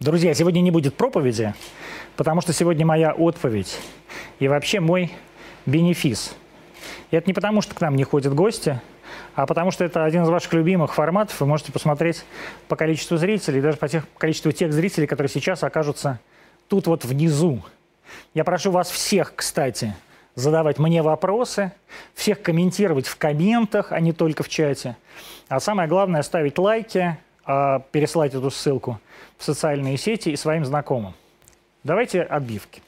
Друзья, сегодня не будет проповеди, потому что сегодня моя отповедь и вообще мой бенефис. И это не потому, что к нам не ходят гости, а потому что это один из ваших любимых форматов. Вы можете посмотреть по количеству зрителей, даже по тех, количеству тех зрителей, которые сейчас окажутся тут вот внизу. Я прошу вас всех, кстати, задавать мне вопросы, всех комментировать в комментах, а не только в чате. А самое главное, ставить лайки, а, пересылать эту ссылку в социальные сети и своим знакомым. Давайте отбивки.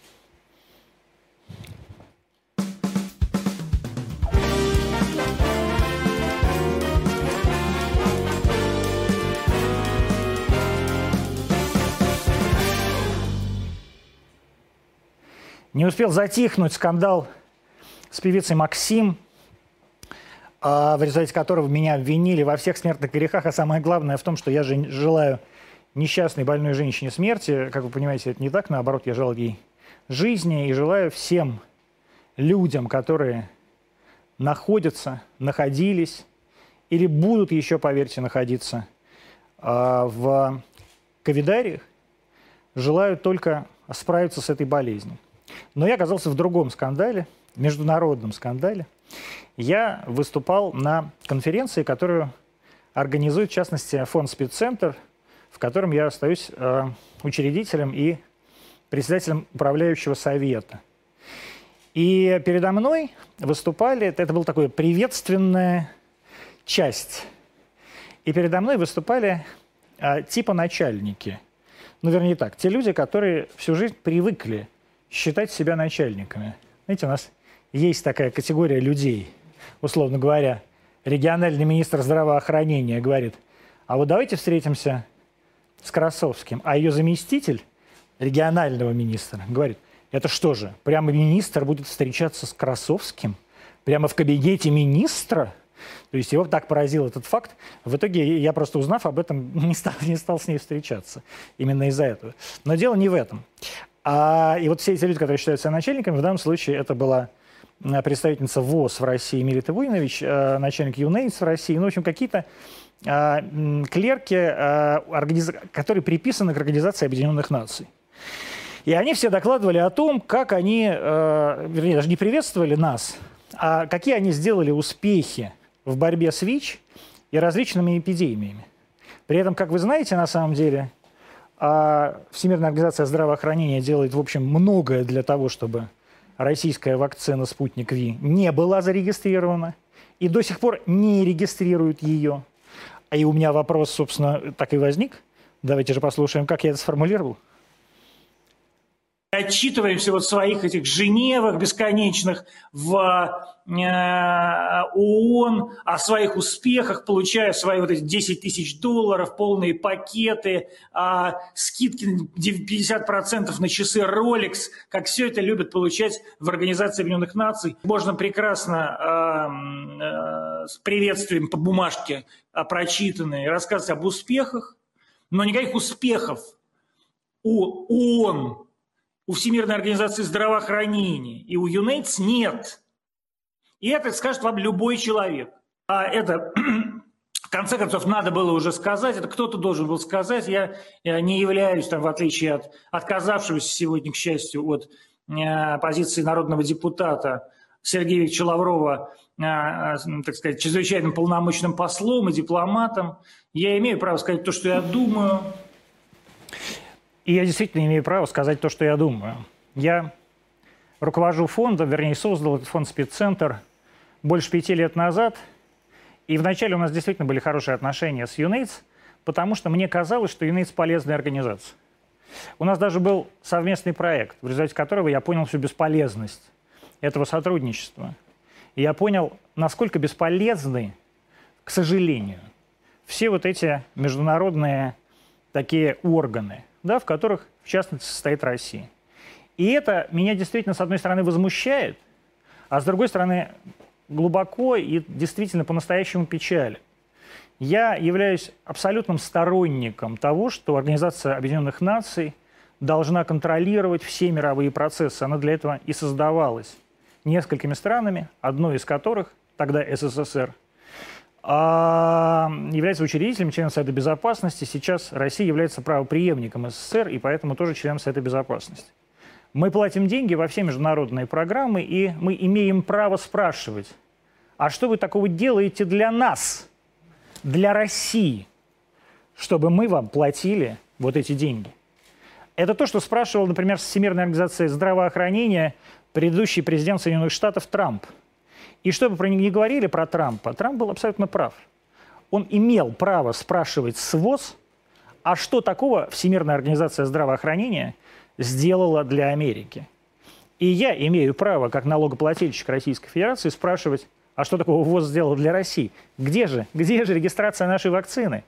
Не успел затихнуть скандал с певицей Максим, в результате которого меня обвинили во всех смертных грехах, а самое главное в том, что я же желаю несчастной больной женщине смерти. Как вы понимаете, это не так, наоборот, я желаю ей жизни и желаю всем людям, которые находятся, находились или будут еще, поверьте, находиться а, в ковидариях, желаю только справиться с этой болезнью. Но я оказался в другом скандале, международном скандале. Я выступал на конференции, которую организует, в частности, фонд «Спеццентр», в котором я остаюсь э, учредителем и председателем управляющего совета. И передо мной выступали, это была такая приветственная часть, и передо мной выступали э, типа начальники. Ну, вернее так, те люди, которые всю жизнь привыкли считать себя начальниками. Знаете, у нас есть такая категория людей, условно говоря, региональный министр здравоохранения говорит, а вот давайте встретимся с Красовским. А ее заместитель регионального министра говорит, это что же, прямо министр будет встречаться с Красовским? Прямо в кабинете министра? То есть его так поразил этот факт. В итоге я просто узнав об этом, не стал, не стал с ней встречаться. Именно из-за этого. Но дело не в этом. А, и вот все эти люди, которые считают себя начальниками, в данном случае это была представительница ВОЗ в России Милита Вуйнович, э, начальник ЮНЕЙС в России, ну, в общем, какие-то а, клерки, которые приписаны к Организации Объединенных Наций. И они все докладывали о том, как они, вернее, даже не приветствовали нас, а какие они сделали успехи в борьбе с ВИЧ и различными эпидемиями. При этом, как вы знаете, на самом деле, Всемирная организация здравоохранения делает, в общем, многое для того, чтобы российская вакцина «Спутник Ви» не была зарегистрирована и до сих пор не регистрируют ее. А и у меня вопрос, собственно, так и возник. Давайте же послушаем, как я это сформулировал отчитываемся вот своих этих Женевах бесконечных, в э, ООН, о своих успехах, получая свои вот эти 10 тысяч долларов, полные пакеты, э, скидки 50% на часы Rolex, как все это любят получать в Организации Объединенных Наций. Можно прекрасно э, э, с приветствием по бумажке прочитанные рассказывать об успехах, но никаких успехов у ООН у Всемирной организации здравоохранения и у ЮНЕЙТС нет. И это скажет вам любой человек. А это, в конце концов, надо было уже сказать, это кто-то должен был сказать. Я, я не являюсь, там, в отличие от отказавшегося сегодня, к счастью, от э, позиции народного депутата Сергея Викторовича Лаврова, э, э, так сказать, чрезвычайным полномочным послом и дипломатом. Я имею право сказать то, что я думаю, и я действительно имею право сказать то, что я думаю. Я руковожу фондом, вернее, создал этот фонд «Спеццентр» больше пяти лет назад. И вначале у нас действительно были хорошие отношения с ЮНЕЙТС, потому что мне казалось, что ЮНЕЙТС – полезная организация. У нас даже был совместный проект, в результате которого я понял всю бесполезность этого сотрудничества. И я понял, насколько бесполезны, к сожалению, все вот эти международные такие органы – да, в которых, в частности, состоит Россия. И это меня действительно, с одной стороны, возмущает, а с другой стороны, глубоко и действительно по-настоящему печалит. Я являюсь абсолютным сторонником того, что Организация Объединенных Наций должна контролировать все мировые процессы. Она для этого и создавалась несколькими странами, одной из которых, тогда СССР, а является учредителем, членом Совета Безопасности. Сейчас Россия является правоприемником СССР и поэтому тоже членом Совета Безопасности. Мы платим деньги во все международные программы, и мы имеем право спрашивать, а что вы такого делаете для нас, для России, чтобы мы вам платили вот эти деньги? Это то, что спрашивал, например, Всемирная организация здравоохранения предыдущий президент Соединенных Штатов Трамп. И что бы не говорили про Трампа, Трамп был абсолютно прав. Он имел право спрашивать с ВОЗ, а что такого Всемирная организация здравоохранения сделала для Америки. И я имею право, как налогоплательщик Российской Федерации, спрашивать, а что такого ВОЗ сделал для России? Где же? Где же регистрация нашей вакцины?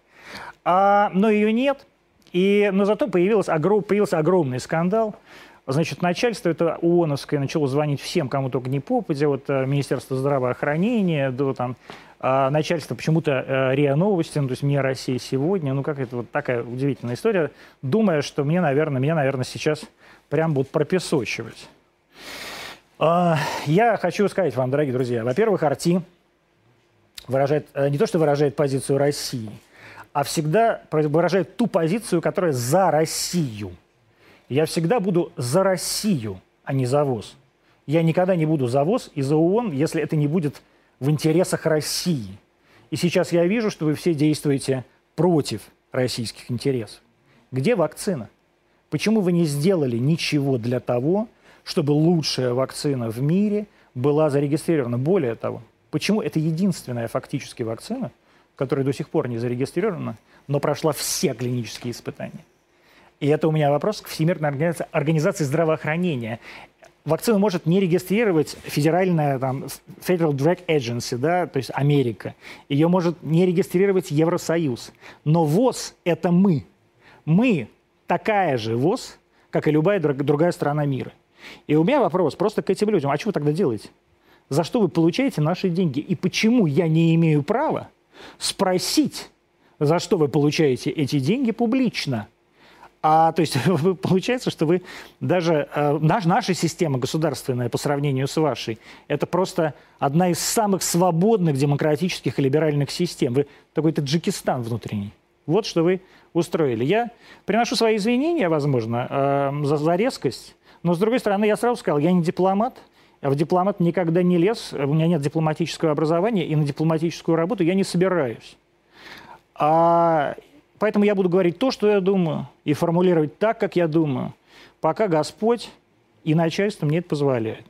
А, но ее нет, и, но зато появилось, появился огромный скандал. Значит, начальство это ООНовское начало звонить всем, кому только не попадя, вот э, Министерство здравоохранения, до там а начальство почему-то э, РИА Новости, ну, то есть мне Россия сегодня, ну как это вот такая удивительная история, думая, что мне, наверное, меня, наверное, сейчас прям будут пропесочивать. А, я хочу сказать вам, дорогие друзья, во-первых, Арти выражает, э, не то что выражает позицию России, а всегда выражает ту позицию, которая за Россию – я всегда буду за Россию, а не за ВОЗ. Я никогда не буду за ВОЗ и за ООН, если это не будет в интересах России. И сейчас я вижу, что вы все действуете против российских интересов. Где вакцина? Почему вы не сделали ничего для того, чтобы лучшая вакцина в мире была зарегистрирована? Более того, почему это единственная фактически вакцина, которая до сих пор не зарегистрирована, но прошла все клинические испытания? И это у меня вопрос к Всемирной организации, организации здравоохранения. Вакцину может не регистрировать федеральная там, Federal Drug Agency, да, то есть Америка. Ее может не регистрировать Евросоюз. Но ВОЗ – это мы. Мы такая же ВОЗ, как и любая другая страна мира. И у меня вопрос просто к этим людям. А что вы тогда делаете? За что вы получаете наши деньги? И почему я не имею права спросить, за что вы получаете эти деньги публично – а то есть получается, что вы даже э, наш, наша система государственная по сравнению с вашей, это просто одна из самых свободных демократических и либеральных систем. Вы такой таджикистан внутренний. Вот что вы устроили. Я приношу свои извинения, возможно, э, за, за резкость, но с другой стороны, я сразу сказал, я не дипломат, а в дипломат никогда не лез, у меня нет дипломатического образования, и на дипломатическую работу я не собираюсь. А Поэтому я буду говорить то, что я думаю, и формулировать так, как я думаю, пока Господь и начальство мне это позволяют.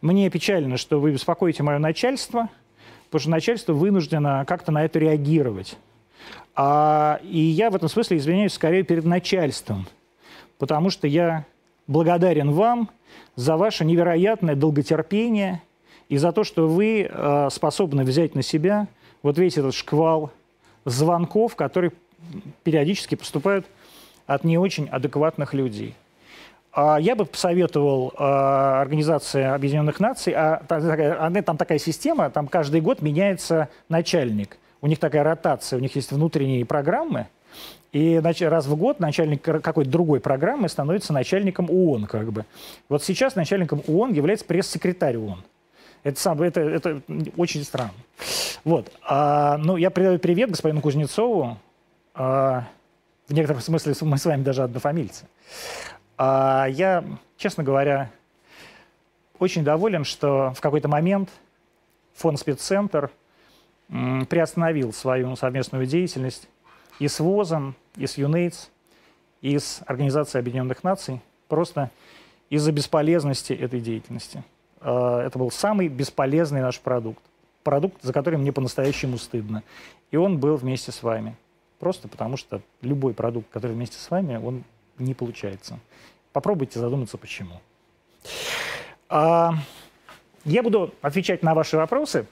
Мне печально, что вы беспокоите мое начальство, потому что начальство вынуждено как-то на это реагировать. А, и я в этом смысле извиняюсь скорее перед начальством, потому что я благодарен вам за ваше невероятное долготерпение и за то, что вы э, способны взять на себя вот весь этот шквал звонков, который периодически поступают от не очень адекватных людей. А я бы посоветовал э, Организации Объединенных Наций, а, там, такая система, там каждый год меняется начальник. У них такая ротация, у них есть внутренние программы, и раз в год начальник какой-то другой программы становится начальником ООН. Как бы. Вот сейчас начальником ООН является пресс-секретарь ООН. Это, сам, это, это очень странно. Вот. А, ну, я передаю привет господину Кузнецову, в некотором смысле мы с вами даже однофамильцы. А я, честно говоря, очень доволен, что в какой-то момент фонд спеццентр приостановил свою совместную деятельность и с ВОЗом, и с ЮНЕЙДС, и с Организацией Объединенных Наций, просто из-за бесполезности этой деятельности. А, это был самый бесполезный наш продукт. Продукт, за который мне по-настоящему стыдно. И он был вместе с вами. Просто потому что любой продукт, который вместе с вами, он не получается. Попробуйте задуматься, почему. А, я буду отвечать на ваши вопросы,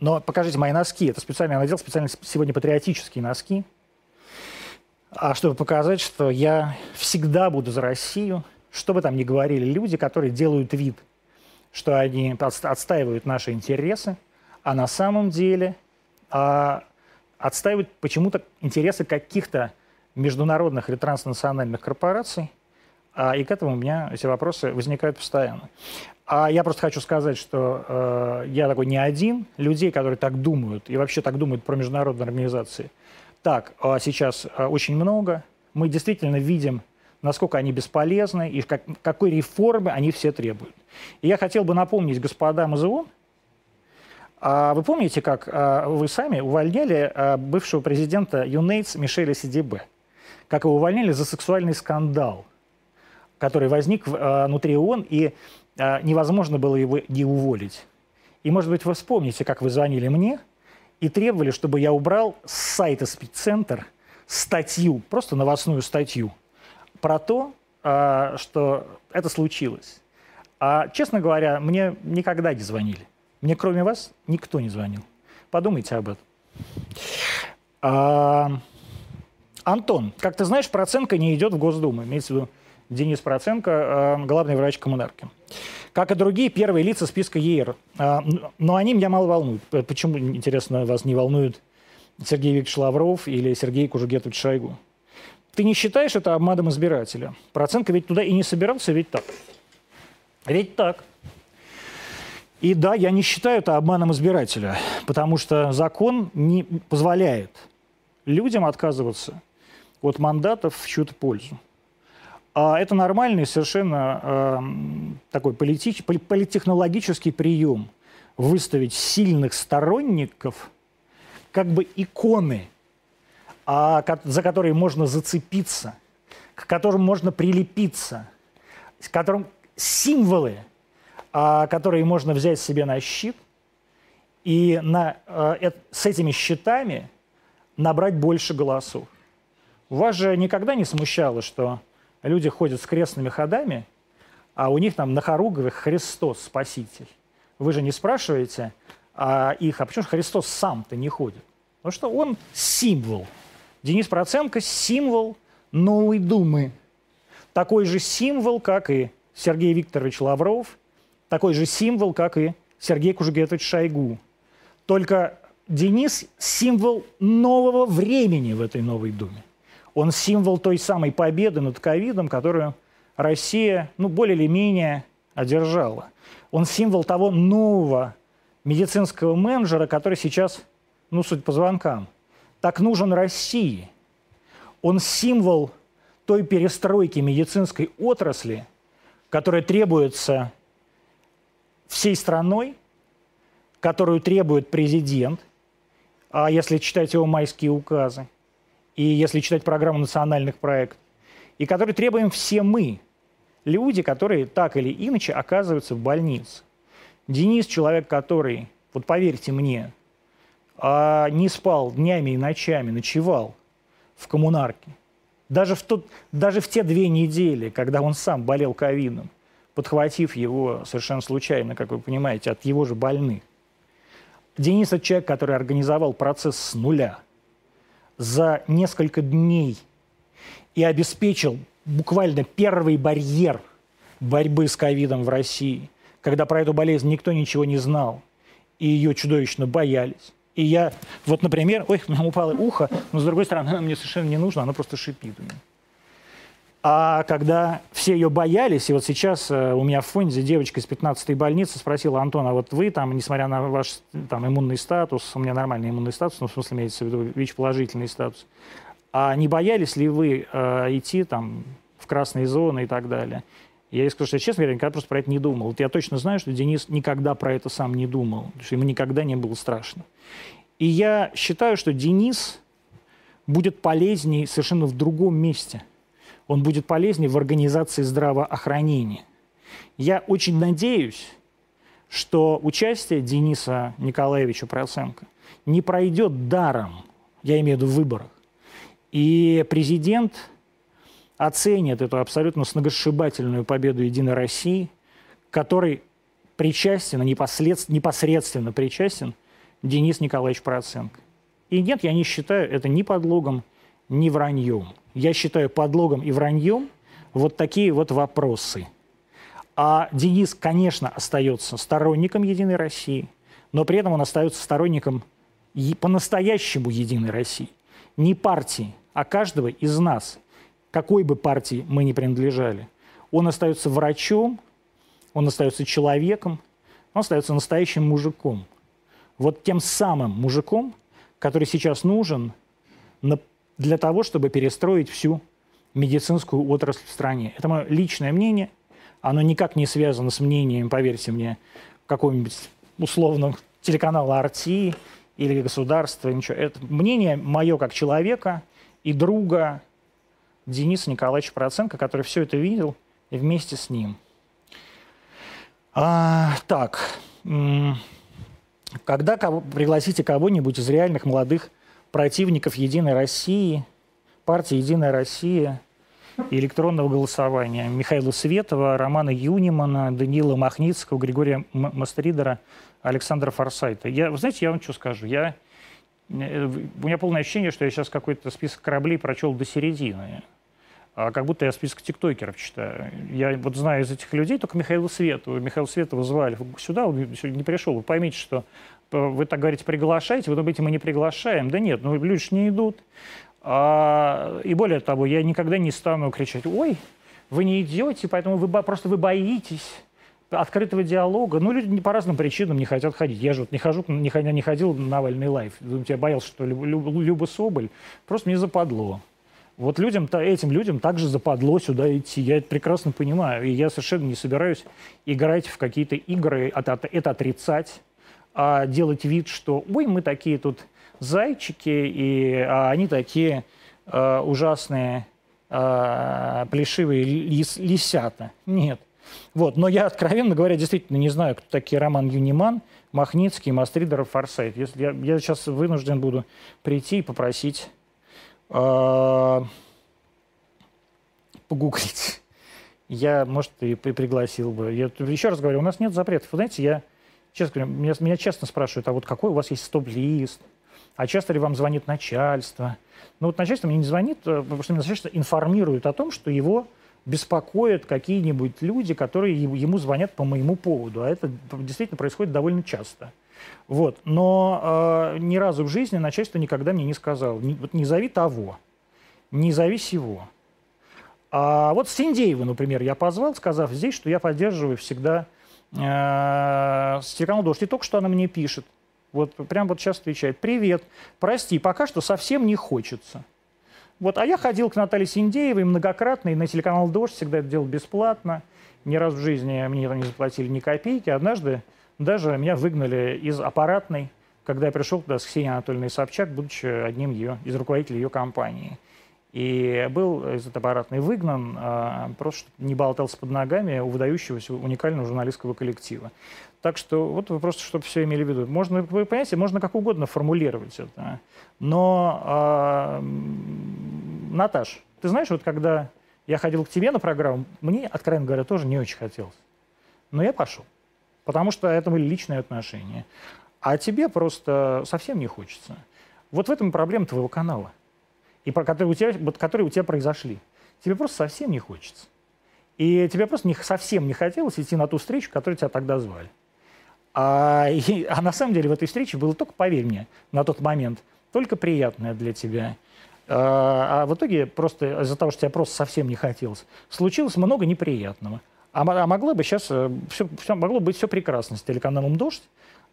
но покажите мои носки. Это специально я надел специально сегодня патриотические носки, а чтобы показать, что я всегда буду за Россию, что бы там ни говорили люди, которые делают вид, что они отстаивают наши интересы, а на самом деле а, отстаивают почему-то интересы каких-то международных или транснациональных корпораций, а, и к этому у меня эти вопросы возникают постоянно. А я просто хочу сказать, что э, я такой не один. Людей, которые так думают, и вообще так думают про международные организации, так э, сейчас э, очень много. Мы действительно видим, насколько они бесполезны и как, какой реформы они все требуют. И я хотел бы напомнить господам из ООН, а вы помните, как а, вы сами увольняли а, бывшего президента ЮНЕЙТС Мишеля Сидибе? Как его увольняли за сексуальный скандал, который возник внутри ООН, и невозможно было его не уволить. И, может быть, вы вспомните, как вы звонили мне и требовали, чтобы я убрал с сайта «Спеццентр» статью, просто новостную статью, про то, что это случилось. А, честно говоря, мне никогда не звонили. Мне кроме вас никто не звонил. Подумайте об этом. А, Антон, как ты знаешь, Проценко не идет в Госдуму. Имеется в виду Денис Проценко, а, главный врач коммунарки. Как и другие первые лица списка ЕР. А, но они меня мало волнуют. Почему, интересно, вас не волнует Сергей Викторович Лавров или Сергей Кужугетович Шойгу? Ты не считаешь это обманом избирателя? Проценко ведь туда и не собирался, ведь так. Ведь так. И да, я не считаю это обманом избирателя, потому что закон не позволяет людям отказываться от мандатов в чью-то пользу. А это нормальный совершенно э, такой политич, политтехнологический прием выставить сильных сторонников как бы иконы, а, за которые можно зацепиться, к которым можно прилепиться, с которым символы – которые можно взять себе на щит и на, а, с этими щитами набрать больше голосов. Вас же никогда не смущало, что люди ходят с крестными ходами, а у них там на хоругвях Христос Спаситель. Вы же не спрашиваете а их, а почему Христос сам-то не ходит? Потому что он символ. Денис Проценко – символ Новой Думы. Такой же символ, как и Сергей Викторович Лавров – такой же символ, как и Сергей Кужугетович Шойгу. Только Денис – символ нового времени в этой новой Думе. Он символ той самой победы над ковидом, которую Россия, ну, более или менее одержала. Он символ того нового медицинского менеджера, который сейчас, ну, суть по звонкам, так нужен России. Он символ той перестройки медицинской отрасли, которая требуется всей страной, которую требует президент, а если читать его майские указы, и если читать программу национальных проектов, и который требуем все мы, люди, которые так или иначе оказываются в больнице. Денис – человек, который, вот поверьте мне, а, не спал днями и ночами, ночевал в коммунарке. Даже в, тот, даже в те две недели, когда он сам болел ковидом, подхватив его совершенно случайно, как вы понимаете, от его же больных. Денис – это человек, который организовал процесс с нуля за несколько дней и обеспечил буквально первый барьер борьбы с ковидом в России, когда про эту болезнь никто ничего не знал, и ее чудовищно боялись. И я, вот, например, ой, у меня упало ухо, но с другой стороны, оно мне совершенно не нужно, оно просто шипит у меня. А когда все ее боялись, и вот сейчас э, у меня в фонде девочка из 15-й больницы спросила, Антон, а вот вы там, несмотря на ваш там, иммунный статус, у меня нормальный иммунный статус, ну, в смысле имеется в виду ВИЧ-положительный статус, а не боялись ли вы э, идти там в красные зоны и так далее? Я ей скажу, что честно говоря, никогда просто про это не думал. Вот я точно знаю, что Денис никогда про это сам не думал, что ему никогда не было страшно. И я считаю, что Денис будет полезнее совершенно в другом месте – он будет полезнее в организации здравоохранения. Я очень надеюсь, что участие Дениса Николаевича Проценко не пройдет даром, я имею в виду в выборах. И президент оценит эту абсолютно сногсшибательную победу «Единой России», которой причастен, непосредственно причастен Денис Николаевич Проценко. И нет, я не считаю это ни подлогом, ни враньем я считаю подлогом и враньем вот такие вот вопросы. А Денис, конечно, остается сторонником «Единой России», но при этом он остается сторонником по-настоящему «Единой России». Не партии, а каждого из нас, какой бы партии мы ни принадлежали. Он остается врачом, он остается человеком, он остается настоящим мужиком. Вот тем самым мужиком, который сейчас нужен для того, чтобы перестроить всю медицинскую отрасль в стране. Это мое личное мнение. Оно никак не связано с мнением, поверьте мне, какого-нибудь условного телеканала «Арти» или государства. Ничего. Это мнение мое как человека и друга Дениса Николаевича Проценко, который все это видел вместе с ним. А, так, когда кого, пригласите кого-нибудь из реальных молодых противников «Единой России», партии «Единая Россия», электронного голосования. Михаила Светова, Романа Юнимана, Даниила Махницкого, Григория Мастридера, Александра Форсайта. Я, вы знаете, я вам что скажу. Я, э, у меня полное ощущение, что я сейчас какой-то список кораблей прочел до середины. А как будто я список тиктокеров читаю. Я вот знаю из этих людей только Михаила Светова. Михаила Светова звали сюда, он не пришел. Вы поймите, что вы так говорите, приглашаете, вы думаете, мы не приглашаем. Да нет, ну люди же не идут. А, и более того, я никогда не стану кричать, ой, вы не идете, поэтому вы просто вы боитесь открытого диалога. Ну, люди по разным причинам не хотят ходить. Я же вот не, хожу, не, не ходил на Навальный лайф. Я боялся, что Люба Соболь. Просто мне западло. Вот людям, этим людям также западло сюда идти. Я это прекрасно понимаю. И я совершенно не собираюсь играть в какие-то игры, это, это отрицать, а делать вид, что ой, мы такие тут зайчики, и а они такие а, ужасные а, плешивые лис, лисята. Нет. Вот. Но я, откровенно говоря, действительно не знаю, кто такие Роман Юниман, Махницкий, Мастридеров, Форсайт. Если я, я сейчас вынужден буду прийти и попросить э, погуглить. Я, может, и пригласил бы. Я еще раз говорю, у нас нет запретов. Вы знаете, я, честно говоря, меня, меня честно спрашивают, а вот какой у вас есть стоп-лист? А часто ли вам звонит начальство? Ну вот начальство мне не звонит, э, потому что начальство информирует о том, что его беспокоят какие-нибудь люди, которые ему звонят по моему поводу. А это действительно происходит довольно часто. Вот. Но э, ни разу в жизни начальство никогда мне не сказало, не, вот не зови того, не зови сего. А вот Синдеева, например, я позвал, сказав здесь, что я поддерживаю всегда э, телеканал «Дождь». И только что она мне пишет. Вот прям вот сейчас отвечает. «Привет, прости, пока что совсем не хочется». Вот, а я ходил к Наталье Синдеевой многократно, и на телеканал «Дождь» всегда это делал бесплатно. Ни разу в жизни мне не заплатили ни копейки. Однажды даже меня выгнали из аппаратной, когда я пришел туда с Ксенией Анатольевной Собчак, будучи одним ее, из руководителей ее компании. И был из аппаратной выгнан, а, просто не болтался под ногами у выдающегося уникального журналистского коллектива. Так что вот вы просто, чтобы все имели в виду. Можно, вы понимаете, можно как угодно формулировать это. Но, э, Наташ, ты знаешь, вот когда я ходил к тебе на программу, мне, откровенно говоря, тоже не очень хотелось. Но я пошел. Потому что это были личные отношения. А тебе просто совсем не хочется. Вот в этом проблема твоего канала. И про которые у тебя, которые у тебя произошли. Тебе просто совсем не хочется. И тебе просто не, совсем не хотелось идти на ту встречу, которую тебя тогда звали. А, и, а на самом деле в этой встрече было только, поверь мне, на тот момент, только приятное для тебя. А, а в итоге просто из-за того, что тебе просто совсем не хотелось, случилось много неприятного. А, а могло бы сейчас все, э, все, могло быть все прекрасно с телеканалом «Дождь»,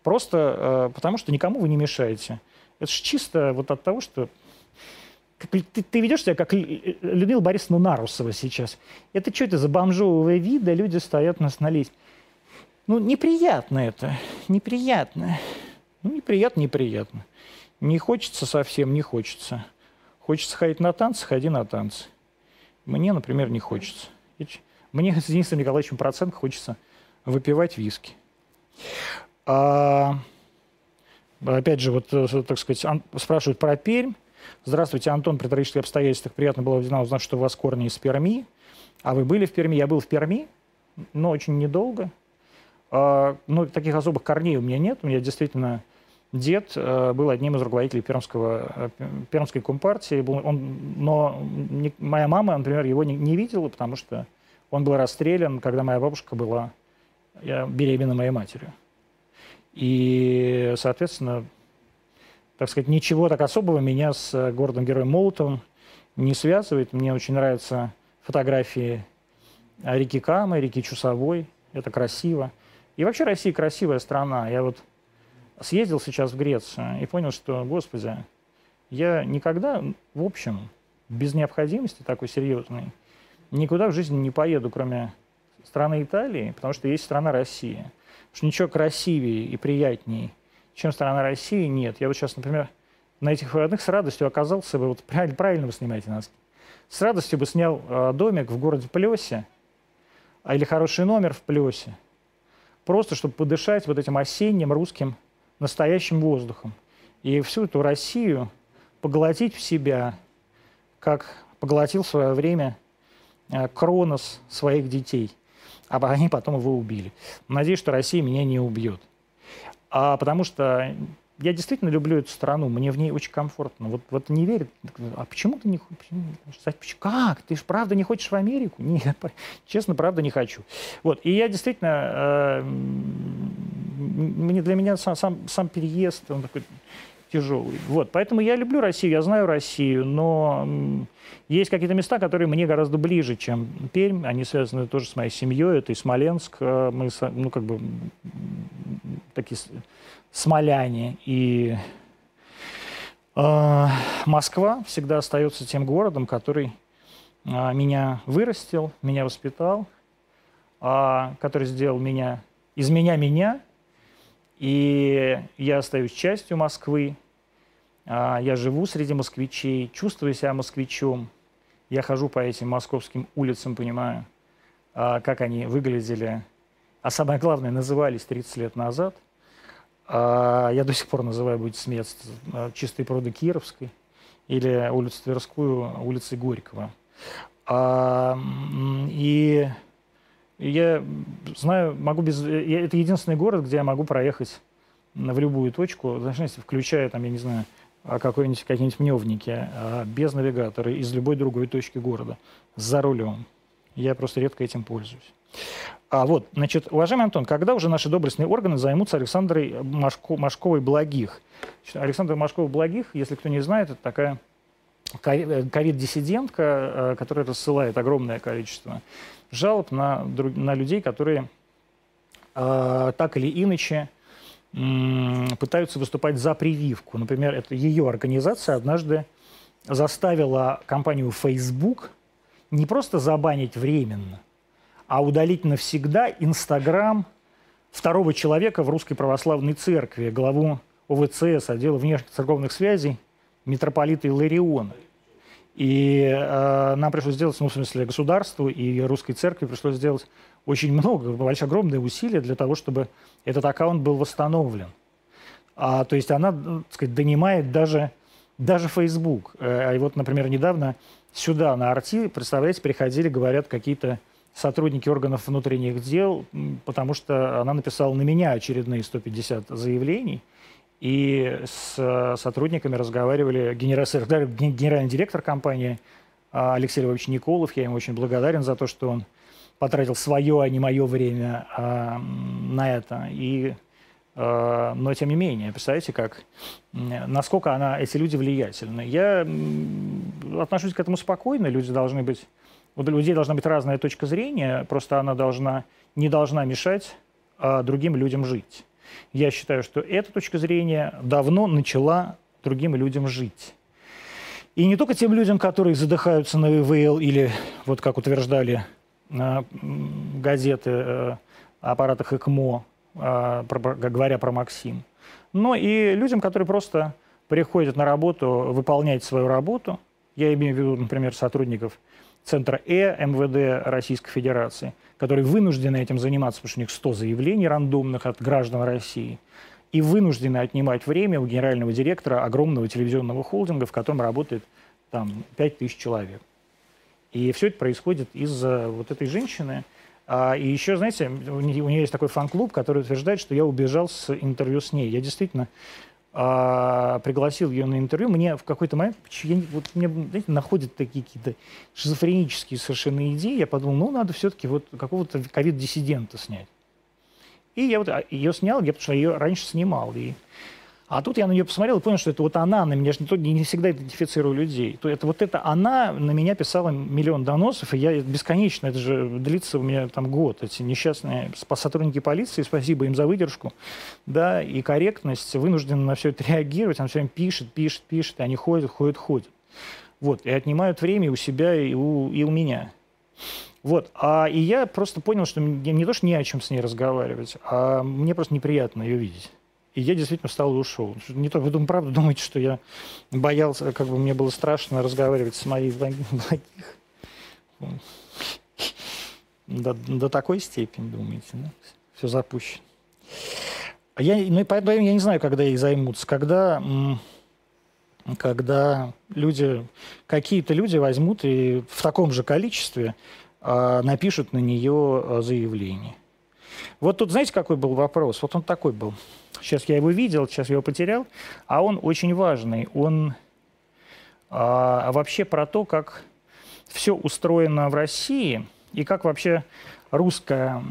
просто э, потому что никому вы не мешаете. Это же чисто вот от того, что ты, ты ведешь себя как Людмила Борисовна Нарусова сейчас. Это что это за бомжовые виды, люди стоят нас налезть. Ну, неприятно это, неприятно. Ну, неприятно, неприятно. Не хочется совсем, не хочется. Хочется ходить на танцы, ходи на танцы. Мне, например, не хочется. Мне с Денисом Николаевичем Проценко хочется выпивать виски. А, опять же, вот, э, так сказать, спрашивают про Пермь. Здравствуйте, Антон, при трагических обстоятельствах. Приятно было узнать, что у вас корни из Перми. А вы были в Перми? Я был в Перми, но очень недолго. А, ну, таких особых корней у меня нет. У меня действительно дед э, был одним из руководителей Пермского, э, Пермской компартии. Он, но моя мама, например, его не, не видела, потому что он был расстрелян, когда моя бабушка была беременна моей матерью. И, соответственно, так сказать, ничего так особого меня с городом-героем Молотовым не связывает. Мне очень нравятся фотографии реки Камы, реки Чусовой – это красиво. И вообще Россия красивая страна. Я вот съездил сейчас в Грецию и понял, что, господи, я никогда, в общем, без необходимости такой серьезной, никуда в жизни не поеду, кроме страны Италии, потому что есть страна Россия. Потому что ничего красивее и приятнее, чем страна России, нет. Я вот сейчас, например, на этих выходных с радостью оказался бы, вот правильно, вы снимаете нас, с радостью бы снял э, домик в городе Плесе, а или хороший номер в Плесе, просто чтобы подышать вот этим осенним русским настоящим воздухом. И всю эту Россию поглотить в себя, как поглотил в свое время э, Кронос своих детей. А они потом его убили. Надеюсь, что Россия меня не убьет. А потому что я действительно люблю эту страну, мне в ней очень комфортно. Вот, вот не верит, а почему ты не хочешь? Как? Ты же правда не хочешь в Америку? Нет, честно, правда не хочу. Вот, и я действительно, э, мне, для меня сам, сам, сам переезд, он такой тяжелый. Вот, поэтому я люблю Россию, я знаю Россию, но есть какие-то места, которые мне гораздо ближе, чем Пермь. Они связаны тоже с моей семьей. Это и Смоленск. Э, мы, ну, как бы, такие смоляне. И э, Москва всегда остается тем городом, который э, меня вырастил, меня воспитал, э, который сделал меня, из меня меня. И я остаюсь частью Москвы. Э, я живу среди москвичей, чувствую себя москвичом. Я хожу по этим московским улицам, понимаю, э, как они выглядели, а самое главное, назывались 30 лет назад – а, я до сих пор называю, будет смеяться, чистые пруды Кировской или улицу Тверскую улицей Горького. А, и я знаю, могу без... Это единственный город, где я могу проехать в любую точку, включая, там, я не знаю, какой-нибудь, какие-нибудь мневники, без навигатора, из любой другой точки города, за рулем. Я просто редко этим пользуюсь. А вот, значит, уважаемый Антон, когда уже наши доблестные органы займутся Александрой Машко, Машковой Благих? Александра Машкова Благих, если кто не знает, это такая ковид-диссидентка, э, которая рассылает огромное количество жалоб на, на людей, которые э, так или иначе пытаются выступать за прививку. Например, это ее организация однажды заставила компанию Facebook не просто забанить временно – а удалить навсегда Инстаграм второго человека в Русской Православной Церкви, главу ОВЦС, отдела внешних церковных связей, митрополита Илариона. И э, нам пришлось сделать, ну, в смысле, государству и Русской Церкви пришлось сделать очень много, большое, огромные усилия для того, чтобы этот аккаунт был восстановлен. А, то есть она, так сказать, донимает даже, даже Facebook. Э, и вот, например, недавно сюда, на Арти, представляете, приходили, говорят, какие-то сотрудники органов внутренних дел, потому что она написала на меня очередные 150 заявлений, и с э, сотрудниками разговаривали генеральный, директор компании а, Алексей Львович Николов. Я ему очень благодарен за то, что он потратил свое, а не мое время а, на это. И, а, но тем не менее, представляете, как, насколько она, эти люди влиятельны. Я отношусь к этому спокойно, люди должны быть у людей должна быть разная точка зрения, просто она должна, не должна мешать а, другим людям жить. Я считаю, что эта точка зрения давно начала другим людям жить. И не только тем людям, которые задыхаются на ИВЛ или, вот как утверждали а, газеты а, аппаратах ЭКМО, а, про, говоря про Максим, но и людям, которые просто приходят на работу выполнять свою работу. Я имею в виду, например, сотрудников Центра Э МВД Российской Федерации, которые вынуждены этим заниматься, потому что у них 100 заявлений рандомных от граждан России, и вынуждены отнимать время у генерального директора огромного телевизионного холдинга, в котором работает там 5000 человек. И все это происходит из-за вот этой женщины. А, и еще, знаете, у нее есть такой фан-клуб, который утверждает, что я убежал с интервью с ней. Я действительно а, пригласил ее на интервью, мне в какой-то момент, я, вот мне, знаете, находят такие какие-то шизофренические совершенно идеи, я подумал, ну, надо все-таки вот какого-то ковид-диссидента снять. И я вот а, ее снял, я, потому что ее раньше снимал. И А тут я на нее посмотрел и понял, что это вот она на меня, я же не, не всегда идентифицирую людей. То это вот это она на меня писала миллион доносов, и я бесконечно, это же длится у меня там год, эти несчастные сотрудники полиции, спасибо им за выдержку, да, и корректность, вынуждены на все это реагировать, она все время пишет, пишет, пишет, и они ходят, ходят, ходят. Вот, и отнимают время у себя, и у, и у меня. Вот. А, и я просто понял, что мне не то, что не о чем с ней разговаривать, а мне просто неприятно ее видеть. И я действительно встал и ушел. Не то, вы думаете, правда думаете, что я боялся, как бы мне было страшно разговаривать с моей благих? До, до такой степени, думаете, да? Все запущено. Я, ну и поэтому я не знаю, когда ей займутся. Когда, когда люди, какие-то люди возьмут и в таком же количестве а, напишут на нее а, заявление. Вот тут, знаете, какой был вопрос? Вот он такой был. Сейчас я его видел, сейчас я его потерял. А он очень важный. Он а, вообще про то, как все устроено в России и как вообще русская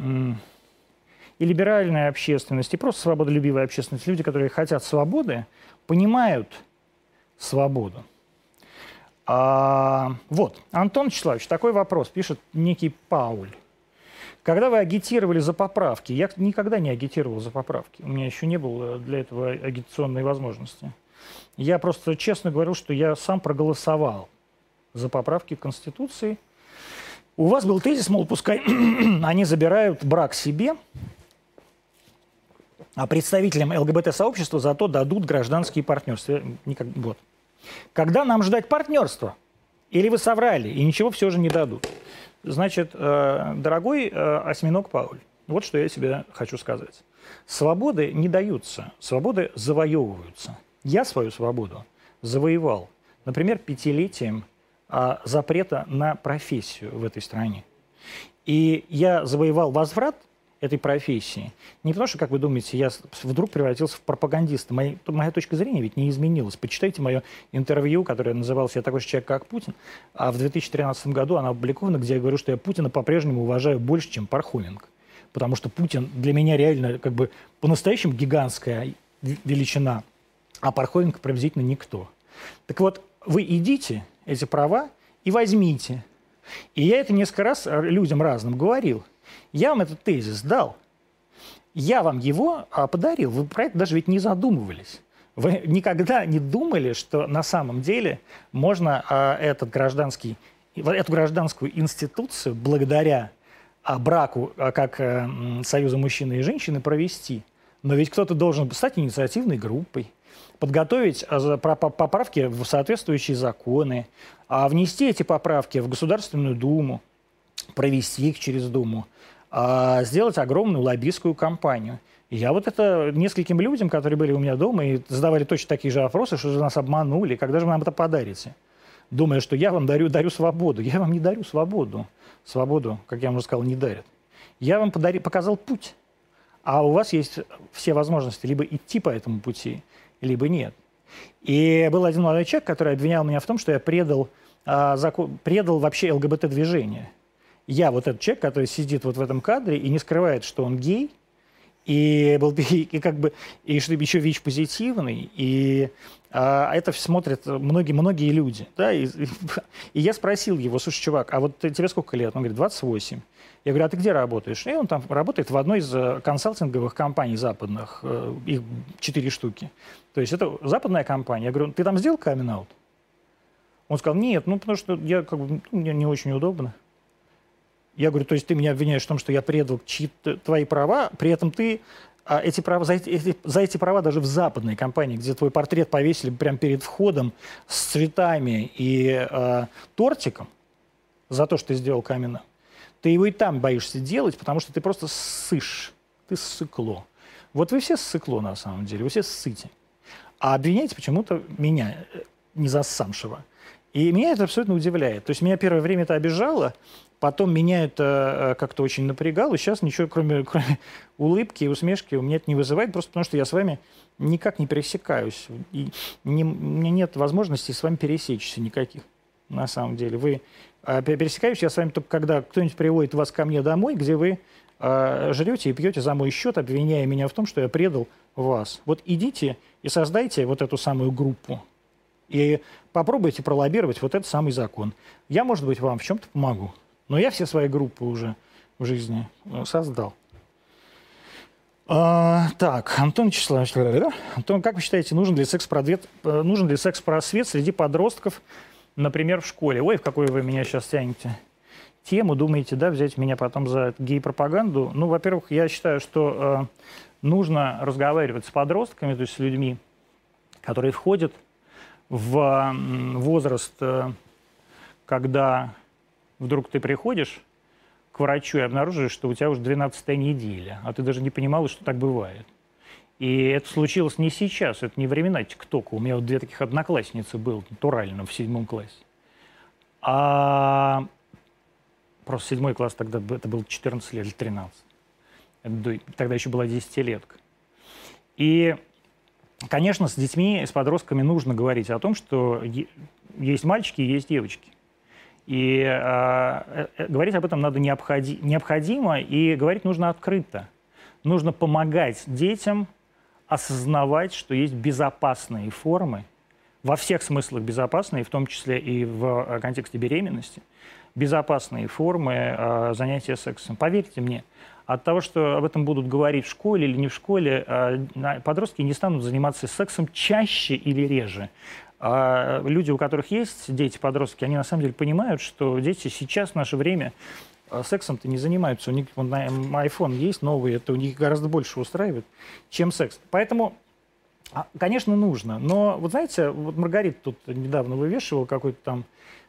и либеральная общественность, и просто свободолюбивая общественность, люди, которые хотят свободы, понимают свободу. А, вот, Антон Вячеславович, такой вопрос, пишет некий Пауль. Когда вы агитировали за поправки, я никогда не агитировал за поправки, у меня еще не было для этого агитационной возможности. Я просто честно говорил, что я сам проголосовал за поправки Конституции. У вас был тезис, мол, пускай они забирают брак себе, а представителям ЛГБТ-сообщества зато дадут гражданские партнерства. Никак, вот. Когда нам ждать партнерства? Или вы соврали, и ничего все же не дадут? Значит, э, дорогой э, осьминог Пауль, вот что я тебе хочу сказать. Свободы не даются, свободы завоевываются. Я свою свободу завоевал, например, пятилетием а, запрета на профессию в этой стране. И я завоевал возврат этой профессии. Не потому что, как вы думаете, я вдруг превратился в пропагандиста. Моя, моя точка зрения ведь не изменилась. Почитайте мое интервью, которое называлось «Я такой же человек, как Путин». А в 2013 году она опубликована, где я говорю, что я Путина по-прежнему уважаю больше, чем Пархоменко. Потому что Путин для меня реально как бы по-настоящему гигантская величина, а Пархоменко приблизительно никто. Так вот, вы идите эти права и возьмите. И я это несколько раз людям разным говорил – я вам этот тезис дал. Я вам его а, подарил. Вы про это даже ведь не задумывались. Вы никогда не думали, что на самом деле можно а, этот гражданский, эту гражданскую институцию благодаря а, браку как а, союза мужчины и женщины провести. Но ведь кто-то должен стать инициативной группой, подготовить поправки в соответствующие законы, внести эти поправки в Государственную Думу, провести их через Думу, а сделать огромную лоббистскую кампанию. Я вот это нескольким людям, которые были у меня дома и задавали точно такие же вопросы, что же нас обманули, когда же вы нам это подарите? Думая, что я вам дарю, дарю свободу. Я вам не дарю свободу. Свободу, как я уже сказал, не дарят. Я вам подари, показал путь. А у вас есть все возможности либо идти по этому пути, либо нет. И был один молодой человек, который обвинял меня в том, что я предал, а, закон, предал вообще ЛГБТ-движение я вот этот человек, который сидит вот в этом кадре и не скрывает, что он гей, и был и, и как бы и что еще ВИЧ позитивный, и а, это смотрят многие многие люди, да, и, и, и я спросил его, слушай, чувак, а вот тебе сколько лет? Он говорит, 28. Я говорю, а ты где работаешь? И он там работает в одной из э, консалтинговых компаний западных, э, их четыре штуки. То есть это западная компания. Я говорю, ты там сделал камин-аут? Он сказал, нет, ну потому что я как бы, ну, мне не очень удобно. Я говорю, то есть ты меня обвиняешь в том, что я предал чьи твои права, при этом ты а эти права, за, эти, за эти права даже в западной компании, где твой портрет повесили прямо перед входом с цветами и э, тортиком за то, что ты сделал камина, ты его и там боишься делать, потому что ты просто ссышь, ты ссыкло. Вот вы все ссыкло на самом деле, вы все ссыте. А обвиняете почему-то меня, э, не зассамшего. И меня это абсолютно удивляет. То есть меня первое время это обижало, Потом меня это э, как-то очень напрягало. Сейчас ничего, кроме, кроме улыбки и усмешки, у меня это не вызывает, просто потому что я с вами никак не пересекаюсь. И не, у меня нет возможности с вами пересечься никаких, на самом деле. Вы А пересекаюсь я с вами только когда кто-нибудь приводит вас ко мне домой, где вы э, жрете и пьете за мой счет, обвиняя меня в том, что я предал вас. Вот идите и создайте вот эту самую группу. И попробуйте пролоббировать вот этот самый закон. Я, может быть, вам в чем-то помогу. Но я все свои группы уже в жизни э, создал. А, так, Антон Вячеславович, Антон, как вы считаете, нужен ли секс-просвет, э, нужен ли секс-просвет среди подростков, например, в школе? Ой, в какую вы меня сейчас тянете тему, думаете, да, взять меня потом за гей-пропаганду? Ну, во-первых, я считаю, что э, нужно разговаривать с подростками, то есть с людьми, которые входят в возраст, э, когда вдруг ты приходишь к врачу и обнаруживаешь, что у тебя уже 12 неделя, а ты даже не понимала, что так бывает. И это случилось не сейчас, это не времена ТикТока. У меня вот две таких одноклассницы было натурально в седьмом классе. А просто седьмой класс тогда это был 14 лет или 13. Тогда еще была десятилетка. И Конечно, с детьми, с подростками нужно говорить о том, что есть мальчики и есть девочки. И а, э, говорить об этом надо необходи, необходимо, и говорить нужно открыто. Нужно помогать детям осознавать, что есть безопасные формы, во всех смыслах безопасные, в том числе и в э, контексте беременности, безопасные формы э, занятия сексом. Поверьте мне, от того, что об этом будут говорить в школе или не в школе, а, подростки не станут заниматься сексом чаще или реже. А люди, у которых есть дети, подростки, они на самом деле понимают, что дети сейчас, в наше время, а, сексом-то не занимаются. У них вон, iPhone есть новый, это у них гораздо больше устраивает, чем секс. Поэтому, а, конечно, нужно. Но, вот знаете, вот Маргарита тут недавно вывешивала какой-то там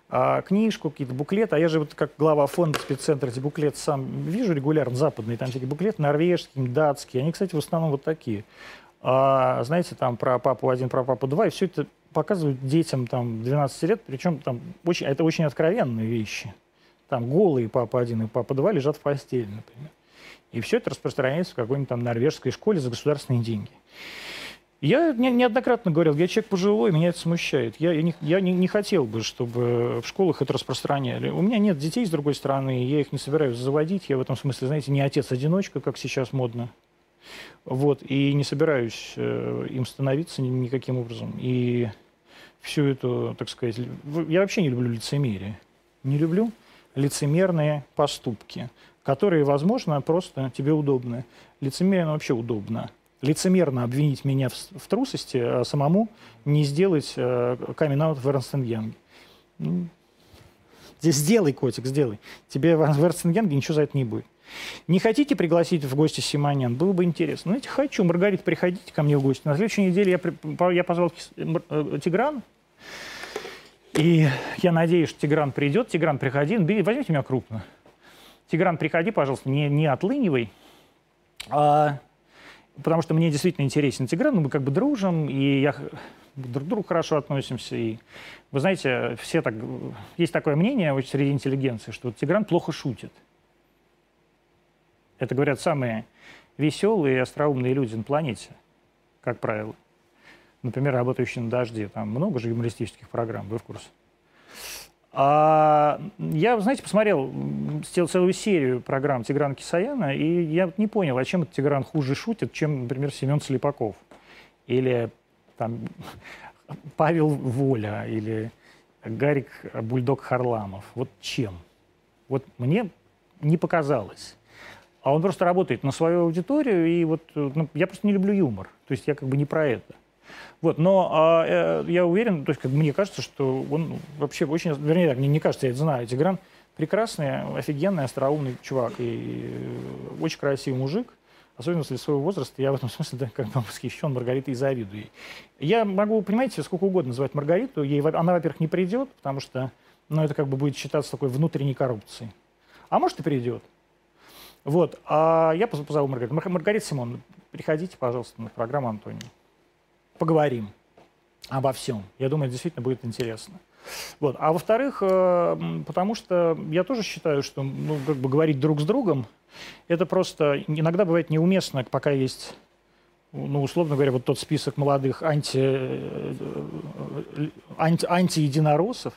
а, книжку, какие-то буклеты. А я же вот как глава фонда спеццентра эти буклеты сам вижу регулярно, западные, там всякие буклеты, норвежские, датские. Они, кстати, в основном вот такие. А, знаете, там про папу один, про папу два, и все это показывают детям там 12 лет, причем там очень, это очень откровенные вещи. Там голые папа один и папа два лежат в постели, например. И все это распространяется в какой-нибудь там норвежской школе за государственные деньги. Я не, неоднократно говорил, я человек пожилой, меня это смущает. Я, я, не, я не, не хотел бы, чтобы в школах это распространяли. У меня нет детей, с другой стороны, я их не собираюсь заводить. Я в этом смысле, знаете, не отец-одиночка, как сейчас модно. Вот, и не собираюсь э, им становиться ни, никаким образом. И всю эту, так сказать, я вообще не люблю лицемерие. Не люблю лицемерные поступки, которые, возможно, просто тебе удобны. Лицемерие вообще удобно лицемерно обвинить меня в, в трусости, а самому не сделать э, камин-аут в Эрнстен ну, Сделай, котик, сделай. Тебе в Эрнстен-Янге ничего за это не будет. Не хотите пригласить в гости Симонян? Было бы интересно. Знаете, хочу. Маргарита, приходите ко мне в гости. На следующей неделе я, я позвал э, Тигран. И я надеюсь, что Тигран придет. Тигран, приходи. Возьмите меня крупно. Тигран, приходи, пожалуйста, не, не отлынивай. А потому что мне действительно интересен Тигран, мы как бы дружим, и я друг к другу хорошо относимся. И вы знаете, все так, есть такое мнение среди интеллигенции, что Тигран плохо шутит. Это говорят самые веселые и остроумные люди на планете, как правило. Например, работающие на «Дожде». Там много же юмористических программ, вы в курсе. А я, знаете, посмотрел целую серию программ Тиграна Кисаяна, и я не понял, а чем этот Тигран хуже шутит, чем, например, Семен Слепаков. Или там Павел Воля, или Гарик Бульдог Харламов. Вот чем? Вот мне не показалось. А он просто работает на свою аудиторию, и вот ну, я просто не люблю юмор. То есть я как бы не про это. Вот, но а, э, я уверен, то есть как мне кажется, что он вообще очень, вернее, так, мне не кажется, я это знаю, Тигран прекрасный, офигенный, остроумный чувак и э, очень красивый мужик, особенно для своего возраста. Я в этом смысле да, как бы восхищен Маргаритой и завидую ей. Я могу, понимаете, сколько угодно называть Маргариту, ей, она, во-первых, не придет, потому что ну, это как бы будет считаться такой внутренней коррупцией. А может и придет. Вот. А я позову Маргариту. Маргарита Симон, приходите, пожалуйста, на программу Антония поговорим обо всем. Я думаю, действительно будет интересно. Вот. А во-вторых, э, потому что я тоже считаю, что ну, как бы говорить друг с другом, это просто иногда бывает неуместно, пока есть, ну, условно говоря, вот тот список молодых анти, э, анти, антиединороссов,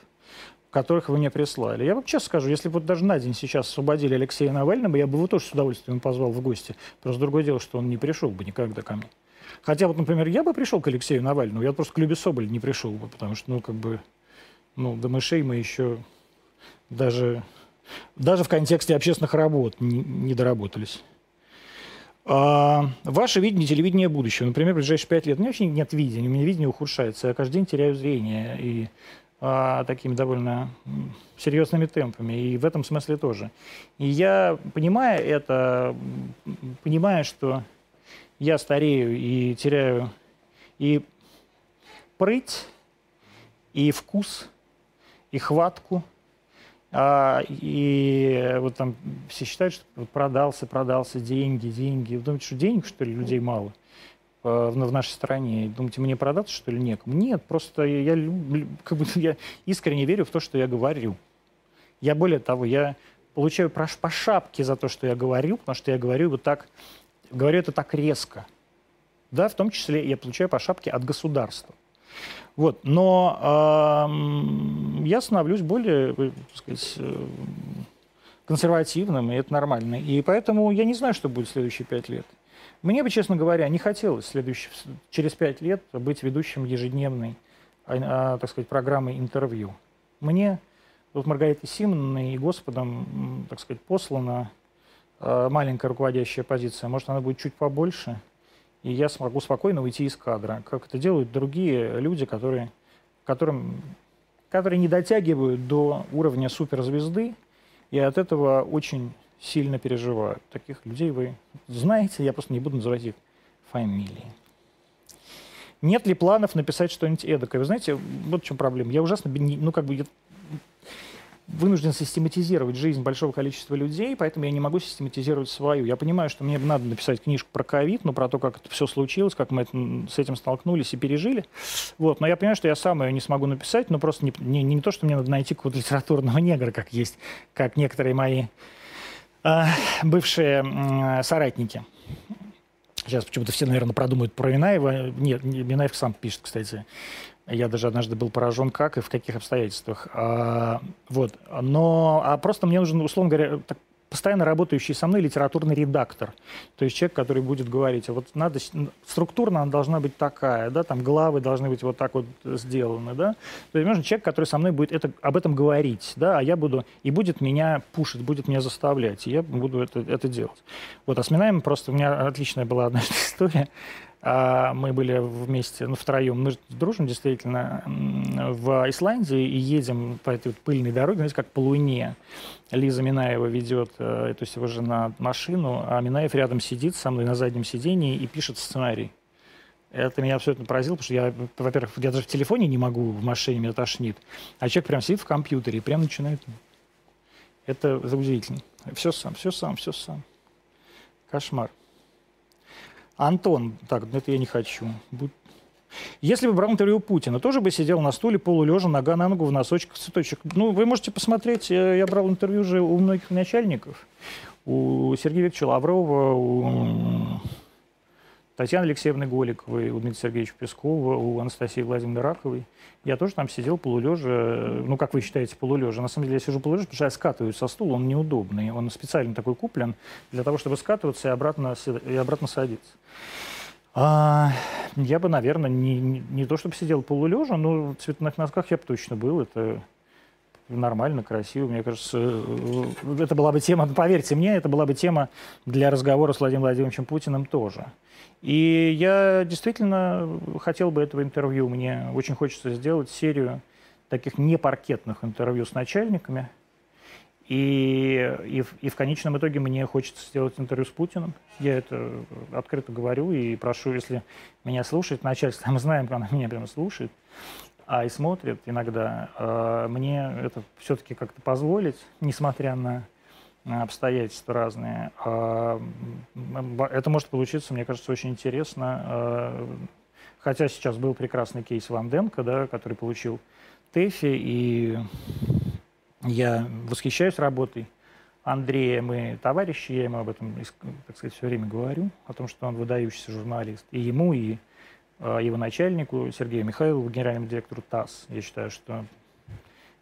которых вы мне прислали. Я вам честно скажу, если бы вот даже на день сейчас освободили Алексея Навального, я бы его тоже с удовольствием позвал в гости. Просто другое дело, что он не пришел бы никогда ко мне. Хотя вот, например, я бы пришел к Алексею Навальному, я просто к Любе Соболь не пришел бы, потому что, ну, как бы, ну, до мышей мы еще даже, даже в контексте общественных работ не, не доработались. А, ваше видение телевидения будущего. Например, в ближайшие пять лет. У меня вообще нет видения, у меня видение ухудшается. Я каждый день теряю зрение. И а, такими довольно серьезными темпами. И в этом смысле тоже. И я, понимая это, понимаю, что я старею и теряю и прыть, и вкус, и хватку – а, и вот там все считают, что продался, продался, деньги, деньги. Вы думаете, что денег, что ли, людей мало в, в нашей стране? Думаете, мне продаться, что ли, некому? Нет, просто я, как бы, я искренне верю в то, что я говорю. Я более того, я получаю по шапке за то, что я говорю, потому что я говорю вот так, говорю это так резко. Да, в том числе я получаю по шапке от государства. Вот. Но э, я становлюсь более, так сказать, э, консервативным, и это нормально. И поэтому я не знаю, что будет в следующие пять лет. Мне бы, честно говоря, не хотелось следующий, через пять лет быть ведущим ежедневной, а, а, так сказать, программы интервью. Мне вот Маргаритой Симоновной и Господом, так сказать, послана а, маленькая руководящая позиция. Может, она будет чуть побольше – и я смогу спокойно уйти из кадра, как это делают другие люди, которые, которым, которые не дотягивают до уровня суперзвезды, и от этого очень сильно переживают. Таких людей вы знаете, я просто не буду называть их фамилии. Нет ли планов написать что-нибудь эдакое? Вы знаете, вот в чем проблема. Я ужасно, ну как бы, вынужден систематизировать жизнь большого количества людей, поэтому я не могу систематизировать свою. Я понимаю, что мне надо написать книжку про ковид, ну, про то, как это все случилось, как мы это, с этим столкнулись и пережили. Вот. Но я понимаю, что я сам ее не смогу написать, но просто не, не, не то, что мне надо найти какого-то литературного негра, как есть, как некоторые мои э, бывшие э, соратники. Сейчас почему-то все, наверное, продумают про Минаева. Нет, Минаев сам пишет, кстати. Я даже однажды был поражен, как и в каких обстоятельствах. А, вот. Но а просто мне нужен, условно говоря, так, постоянно работающий со мной литературный редактор. То есть человек, который будет говорить, вот надо, структурно она должна быть такая, да, там главы должны быть вот так вот сделаны, да. То есть нужен человек, который со мной будет это, об этом говорить, да, а я буду, и будет меня пушить, будет меня заставлять, и я буду это, это делать. Вот, а с просто у меня отличная была одна история. А, мы были вместе, ну, втроем, мы дружим действительно в Исландии и едем по этой вот пыльной дороге, знаете, как по Луне. Лиза Минаева ведет, э, то есть его жена, машину, а Минаев рядом сидит со мной на заднем сидении и пишет сценарий. Это меня абсолютно поразило, потому что я, во-первых, я даже в телефоне не могу, в машине меня тошнит, а человек прям сидит в компьютере и прям начинает... Это, это удивительно. Все сам, все сам, все сам. Кошмар. Антон, так, это я не хочу. Если бы брал интервью Путина, тоже бы сидел на стуле полулежа, нога на ногу, в носочках, цветочек. Ну, вы можете посмотреть, э, я брал интервью уже у многих начальников. У Сергея Викторовича Лаврова, у Татьяны Алексеевны Голиковой, у Дмитрия Сергеевича Пескова, у Анастасии Владимировны Раковой. Я тоже там сидел полулежа, ну, как вы считаете, полулежа. На самом деле я сижу полулежа, потому что я скатываюсь со стула, он неудобный. Он специально такой куплен для того, чтобы скатываться и обратно, и обратно садиться. А, я бы, наверное, не, не, не то чтобы сидел полулежа, но в цветных носках я бы точно был. Это нормально, красиво. Мне кажется, э, это была бы тема, поверьте мне, это была бы тема для разговора с Владимиром Владимировичем Путиным тоже. И я действительно хотел бы этого интервью. Мне очень хочется сделать серию таких непаркетных интервью с начальниками. И, и, и в конечном итоге мне хочется сделать интервью с Путиным. Я это открыто говорю и прошу, если меня слушает начальство, мы знаем, она меня прямо слушает, а и смотрит иногда, э, мне это все-таки как-то позволить, несмотря на обстоятельства разные. А, это может получиться, мне кажется, очень интересно. А, хотя сейчас был прекрасный кейс Ванденко, да, который получил ТЭФИ, и я восхищаюсь работой Андрея. Мы товарищи, я ему об этом, так сказать, все время говорю, о том, что он выдающийся журналист. И ему, и его начальнику Сергею Михайлову, генеральному директору ТАСС. Я считаю, что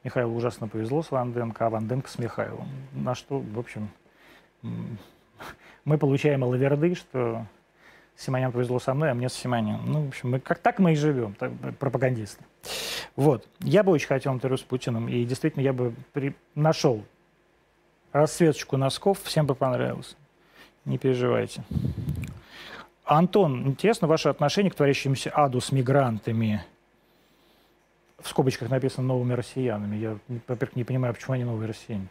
Михаилу ужасно повезло с Ванденко, а Ванденко с Михайлом. На что, в общем, мы получаем лаверды, что Симонян повезло со мной, а мне с Симонян. Ну, в общем, мы, как так мы и живем, так, пропагандисты. Вот. Я бы очень хотел интервью с Путиным, и действительно я бы при... нашел расцветочку носков, всем бы понравилось. Не переживайте. Антон, интересно ваше отношение к творящемуся аду с мигрантами. В скобочках написано новыми россиянами. Я, во-первых, не понимаю, почему они новые россияне.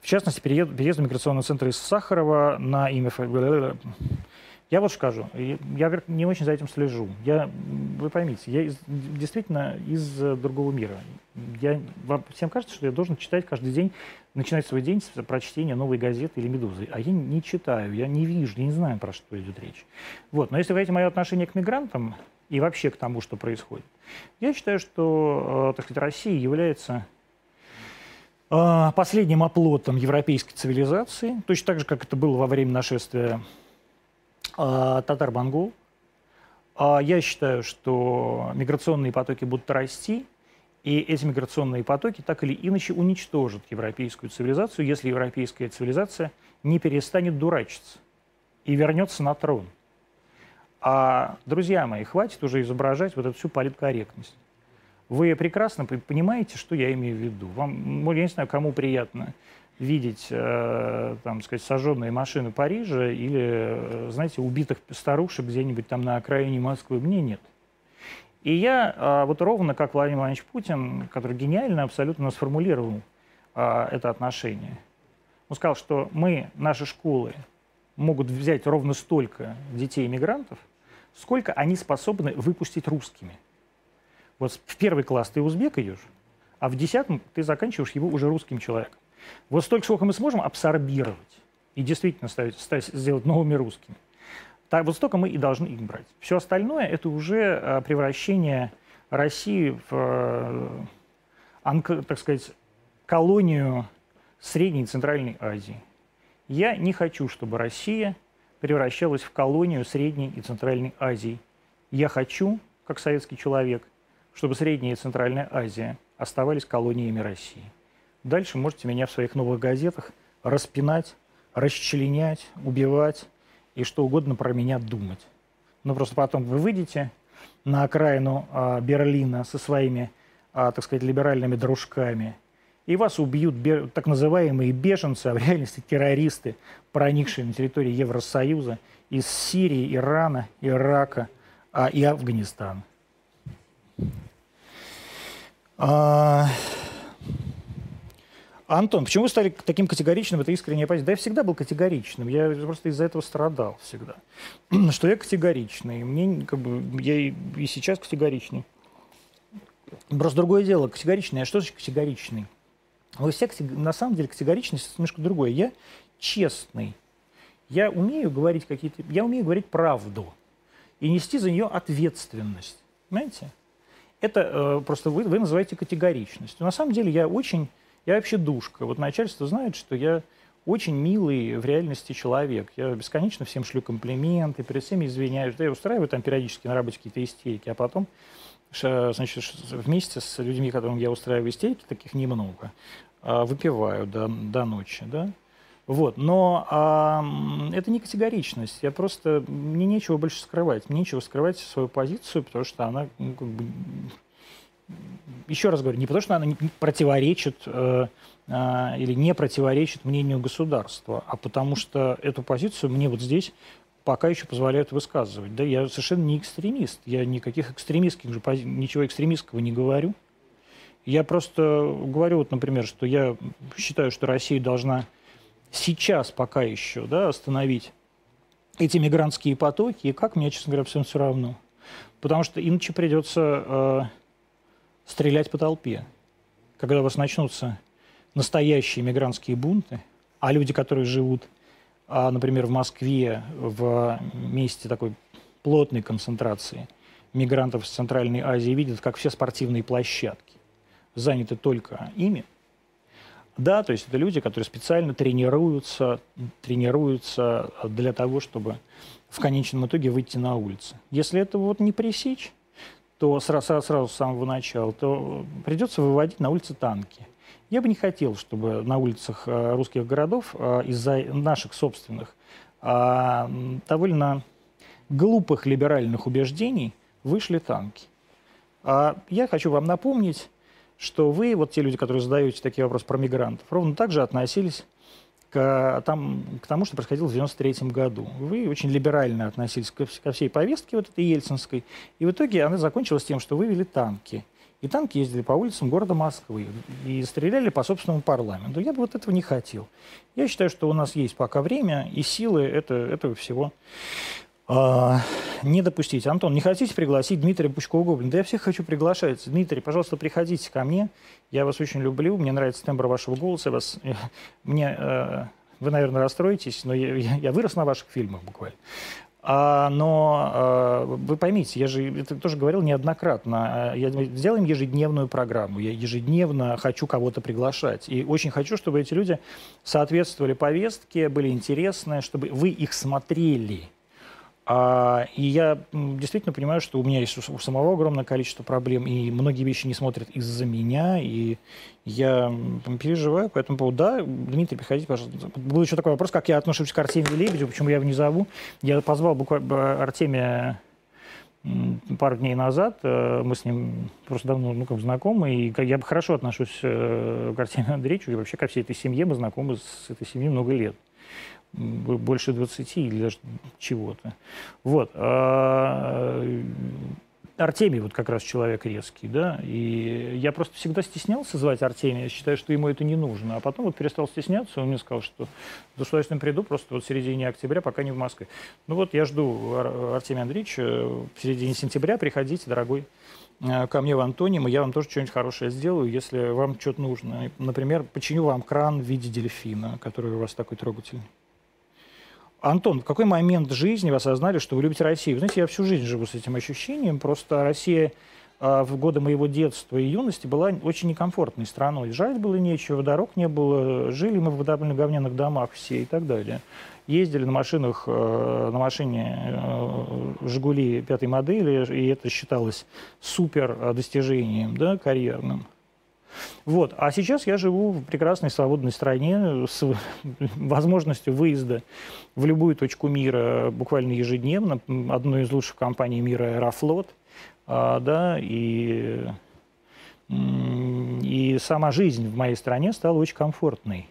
В частности, переезд, переезд в миграционный центр из Сахарова на имя... Я вот скажу, я не очень за этим слежу. Я, вы поймите, я из, действительно из э, другого мира. Я, вам всем кажется, что я должен читать каждый день, начинать свой день с прочтения новой газеты или «Медузы». А я не читаю, я не вижу, я не знаю, про что идет речь. Вот. Но если вы говорите мое отношение к мигрантам и вообще к тому, что происходит, я считаю, что, э, так сказать, Россия является а, последним оплотом европейской цивилизации, точно так же, как это было во время нашествия а, татар-монгол. А, я считаю, что миграционные потоки будут расти, и эти миграционные потоки так или иначе уничтожат европейскую цивилизацию, если европейская цивилизация не перестанет дурачиться и вернется на трон. А, друзья мои, хватит уже изображать вот эту всю политкорректность. Вы прекрасно понимаете, что я имею в виду. Вам, я не знаю, кому приятно видеть, э, там, сказать, сожженные машины Парижа или, э, знаете, убитых старушек где-нибудь там на окраине Москвы. Мне нет. И я э, вот ровно как Владимир Владимирович Путин, который гениально абсолютно сформулировал это отношение. Он сказал, что мы, наши школы, могут взять ровно столько детей-иммигрантов, сколько они способны выпустить русскими. Вот в первый класс ты узбек идешь, а в десятом ты заканчиваешь его уже русским человеком. Вот столько, сколько мы сможем абсорбировать и действительно ставить, ставить, сделать новыми русскими. Так, вот столько мы и должны их брать. Все остальное – это уже а, превращение России в, э, так сказать, колонию Средней и Центральной Азии. Я не хочу, чтобы Россия превращалась в колонию Средней и Центральной Азии. Я хочу, как советский человек, чтобы Средняя и Центральная Азия оставались колониями России. Дальше можете меня в своих новых газетах распинать, расчленять, убивать и что угодно про меня думать. Но просто потом вы выйдете на окраину а, Берлина со своими, а, так сказать, либеральными дружками, и вас убьют так называемые беженцы, а в реальности террористы, проникшие на территорию Евросоюза из Сирии, Ирана, Ирака а, и Афганистана. А... Антон, почему вы стали таким категоричным? Это искренняя позиция. Да я всегда был категоричным. Я просто из-за этого страдал всегда. Что я категоричный. Мне как бы я и, и сейчас категоричный. Просто другое дело. Категоричный. А что значит категоричный? Вы все на самом деле категоричность немножко другое. Я честный. Я умею говорить какие-то. Я умею говорить правду и нести за нее ответственность. Понимаете? Это э, просто вы, вы называете категоричностью. На самом деле я очень, я вообще душка. Вот начальство знает, что я очень милый в реальности человек. Я бесконечно всем шлю комплименты, перед всеми извиняюсь. Да, я устраиваю там периодически на работе какие-то истерики, а потом значит, вместе с людьми, которым я устраиваю истерики, таких немного, а, выпиваю до, до ночи, да. Вот, но а, это не категоричность. Я просто мне нечего больше скрывать, мне нечего скрывать свою позицию, потому что она ну, как бы, еще раз говорю, не потому что она не противоречит э, э, или не противоречит мнению государства, а потому что эту позицию мне вот здесь пока еще позволяют высказывать. Да, я совершенно не экстремист, я никаких экстремистских же ничего экстремистского не говорю. Я просто говорю, вот, например, что я считаю, что Россия должна сейчас пока еще да, остановить эти мигрантские потоки, и как мне, честно говоря, всем все равно. Потому что иначе придется э, стрелять по толпе. Когда у вас начнутся настоящие мигрантские бунты, а люди, которые живут, э, например, в Москве, в месте такой плотной концентрации мигрантов из Центральной Азии, видят, как все спортивные площадки заняты только ими, да, то есть это люди, которые специально тренируются, тренируются для того, чтобы в конечном итоге выйти на улицу. Если это вот не пресечь, то сразу, сразу с самого начала, то придется выводить на улицы танки. Я бы не хотел, чтобы на улицах э, русских городов э, из-за наших собственных а, довольно глупых либеральных убеждений вышли танки. А я хочу вам напомнить, что вы, вот те люди, которые задаете такие вопросы про мигрантов, ровно так же относились к, там, к тому, что происходило в 1993 году. Вы очень либерально относились ко, ко всей повестке вот этой ельцинской, и в итоге она закончилась тем, что вывели танки. И танки ездили по улицам города Москвы и стреляли по собственному парламенту. Я бы вот этого не хотел. Я считаю, что у нас есть пока время и силы это, этого всего а, не допустить. Антон, не хотите пригласить Дмитрия Пучкова-Гоблина? Да я всех хочу приглашать. Дмитрий, пожалуйста, приходите ко мне. Я вас очень люблю. Мне нравится тембр вашего голоса. Вас, мне, э, вы, наверное, расстроитесь, но я, я вырос на ваших фильмах буквально. А, но а, вы поймите, я же это тоже говорил неоднократно. А, я, сделаем ежедневную программу. Я ежедневно хочу кого-то приглашать. И очень хочу, чтобы эти люди соответствовали повестке, были интересны, чтобы вы их смотрели. А, и я действительно понимаю, что у меня есть у самого огромное количество проблем, и многие вещи не смотрят из-за меня, и я переживаю по этому поводу. Да, Дмитрий, приходите, пожалуйста. Был еще такой вопрос, как я отношусь к Артемию Лебедю, почему я его не зову. Я позвал буквально Артемия пару дней назад. Э, мы с ним просто давно ну, как знакомы, и я хорошо отношусь э, к Артемию Андреевичу и вообще ко всей этой семье. Мы знакомы с этой семьей много лет больше 20 или даже чего-то. Вот. А Артемий вот как раз человек резкий, да, и я просто всегда стеснялся звать Артемия, считаю, что ему это не нужно, а потом вот перестал стесняться, он мне сказал, что с удовольствием приду просто вот в середине октября, пока не в Москве. Ну вот я жду Артемия Андреевича в середине сентября, приходите, дорогой, э, ко мне в Антоним, и я вам тоже что-нибудь хорошее сделаю, если вам что-то нужно. Например, починю вам кран в виде дельфина, который у вас такой трогательный. Антон, в какой момент жизни вы осознали, что вы любите Россию? Знаете, я всю жизнь живу с этим ощущением. Просто Россия а, в годы моего детства и юности была очень некомфортной страной. Жать было нечего, дорог не было, жили мы в довольно говняных домах все и так далее. Ездили на машинах, э, на машине э, «Жигули» пятой модели, и это считалось супер э, достижением, да, карьерным. Вот. А сейчас я живу в прекрасной свободной стране с возможностью выезда в любую точку мира буквально ежедневно. Одной из лучших компаний мира «Аэрофлот». А, да, и, и сама жизнь в моей стране стала очень комфортной.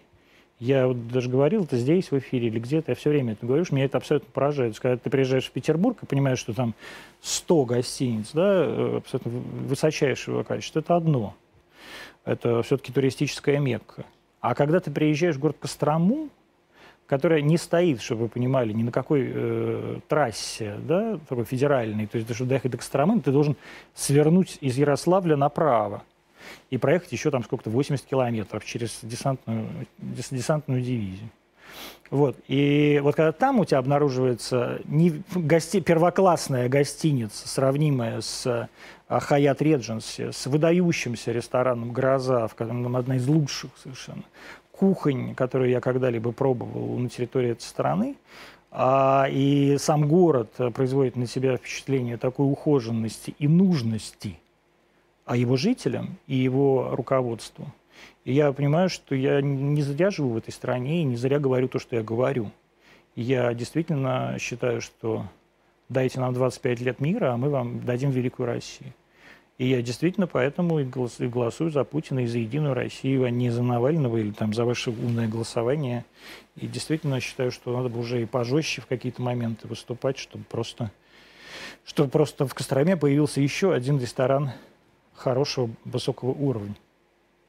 Я вот даже говорил это здесь, в эфире или где-то, я все время это говорю, что меня это абсолютно поражает. Когда ты приезжаешь в Петербург и понимаешь, что там 100 гостиниц, да, э, абсолютно высочайшего качества, это одно – это все-таки туристическая Мекка. А когда ты приезжаешь в город Кострому, которая не стоит, чтобы вы понимали, ни на какой э, трассе, да, такой федеральной, то есть, чтобы доехать до Костромы, ты должен свернуть из Ярославля направо и проехать еще там сколько-то 80 километров через десантную, десантную дивизию. Вот. И вот когда там у тебя обнаруживается не гости, первоклассная гостиница, сравнимая с Хаят Редженси, с выдающимся рестораном «Гроза», в котором одна из лучших совершенно кухонь, которую я когда-либо пробовал на территории этой страны, а, и сам город производит на себя впечатление такой ухоженности и нужности, а его жителям и его руководству – и я понимаю, что я не зря живу в этой стране и не зря говорю то, что я говорю. я действительно считаю, что дайте нам 25 лет мира, а мы вам дадим великую Россию. И я действительно поэтому и голосую за Путина и за Единую Россию, а не за Навального или там за ваше умное голосование. И действительно считаю, что надо бы уже и пожестче в какие-то моменты выступать, чтобы просто, чтобы просто в Костроме появился еще один ресторан хорошего высокого уровня.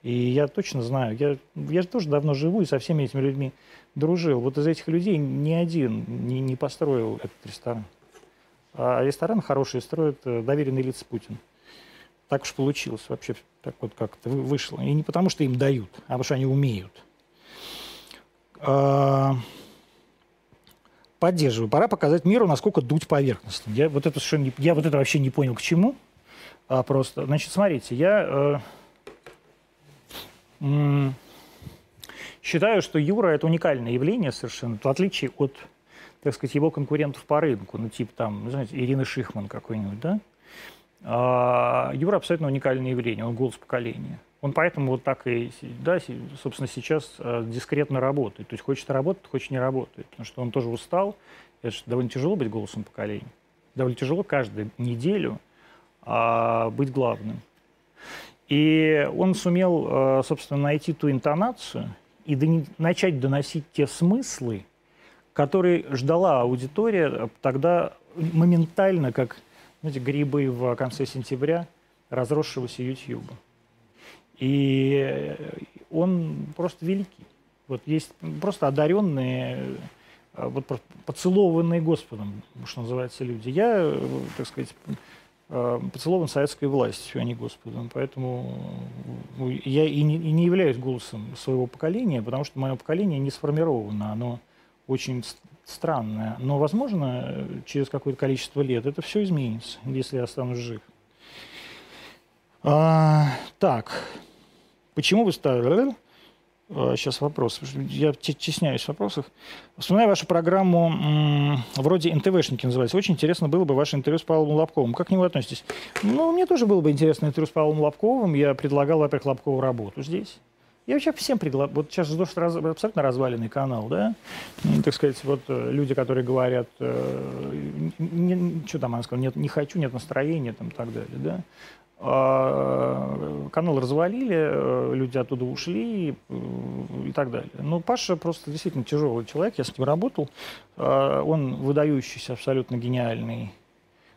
И я точно знаю, я, я же тоже давно живу и со всеми этими людьми дружил. Вот из этих людей ни один не, не построил этот ресторан. А ресторан хороший строит э, доверенный лиц Путин. Так уж получилось вообще, так вот как-то вышло. И не потому, что им дают, а потому, что они умеют. А, поддерживаю. Пора показать миру, насколько дуть поверхностно. Я вот это, совершенно не, я вот это вообще не понял, к чему. А просто, значит, смотрите, я э, Считаю, что Юра – это уникальное явление совершенно, в отличие от, так сказать, его конкурентов по рынку, ну, типа там, знаете, Ирины Шихман какой-нибудь, да? А, Юра абсолютно уникальное явление, он голос поколения. Он поэтому вот так и, да, собственно, сейчас э, дискретно работает. То есть хочет работать, хочет не работает. Потому что он тоже устал. Это же довольно тяжело быть голосом поколения. Довольно тяжело каждую неделю а, быть главным. И он сумел, э, собственно, найти ту интонацию и начать доносить те смыслы, которые ждала аудитория тогда моментально, как знаете, грибы в конце сентября разросшегося YouTube. И он просто великий. Вот есть просто одаренные, э, вот поцелованные Господом, что называется, люди. Я, э, так сказать, э, поцелован советской властью, а не Господом. Поэтому я и не, и не являюсь голосом своего поколения, потому что мое поколение не сформировано. Оно очень странное. Но, возможно, через какое-то количество лет это все изменится, если я останусь жив. А, так, почему вы стали... Сейчас а, вопрос. Я чесняюсь в вопросах. Вспоминаю вашу программу, вроде НТВшники называется. Очень интересно было бы ваше интервью с Павлом Лобковым. Как к нему относитесь? Ну, мне тоже было бы интересно интервью с Павлом Лобковым. Я предлагал, во-первых, Лобкову работу здесь. Я вообще всем предлагаю. Вот сейчас что раз, абсолютно разваленный канал, да? Так сказать, вот э, люди, которые говорят, э, не, что там она сказала, нет, не хочу, нет настроения, там, так далее, да? А, канал развалили, э, люди оттуда ушли и, и так далее. Но Паша просто действительно тяжелый человек, я с ним работал. А, он выдающийся, абсолютно гениальный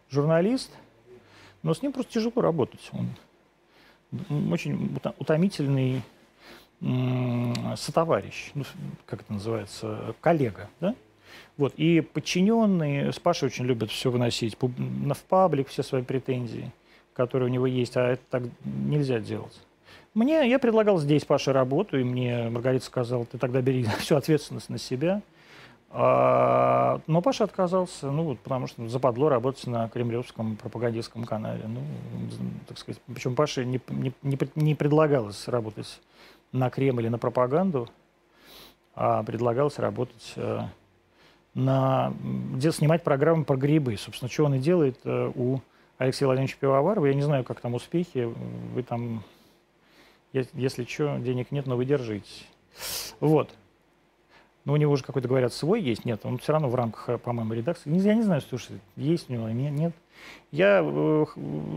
журналист, но с ним просто тяжело работать. Он очень утомительный сотоварищ, ну, как это называется, коллега, да? Вот, и подчиненные с Пашей очень любят все выносить в паблик, все свои претензии, которые у него есть, а это так нельзя делать. Мне, я предлагал здесь Паше работу, и мне Маргарита сказала, ты тогда бери всю ответственность на себя. А, но Паша отказался, ну вот, потому что западло работать на кремлевском пропагандистском канале. Ну, так сказать, причем Паше не, не, не, не предлагалось работать на Кремль и на пропаганду, а предлагалось работать э, на, где снимать программы про грибы. Собственно, что он и делает э, у Алексея Владимировича Пивоварова. Я не знаю, как там успехи. Вы там, если что, денег нет, но вы держитесь. Вот. Но у него уже какой-то, говорят, свой есть. Нет, он все равно в рамках, э, по-моему, редакции. Я не знаю, что есть у него, нет. Я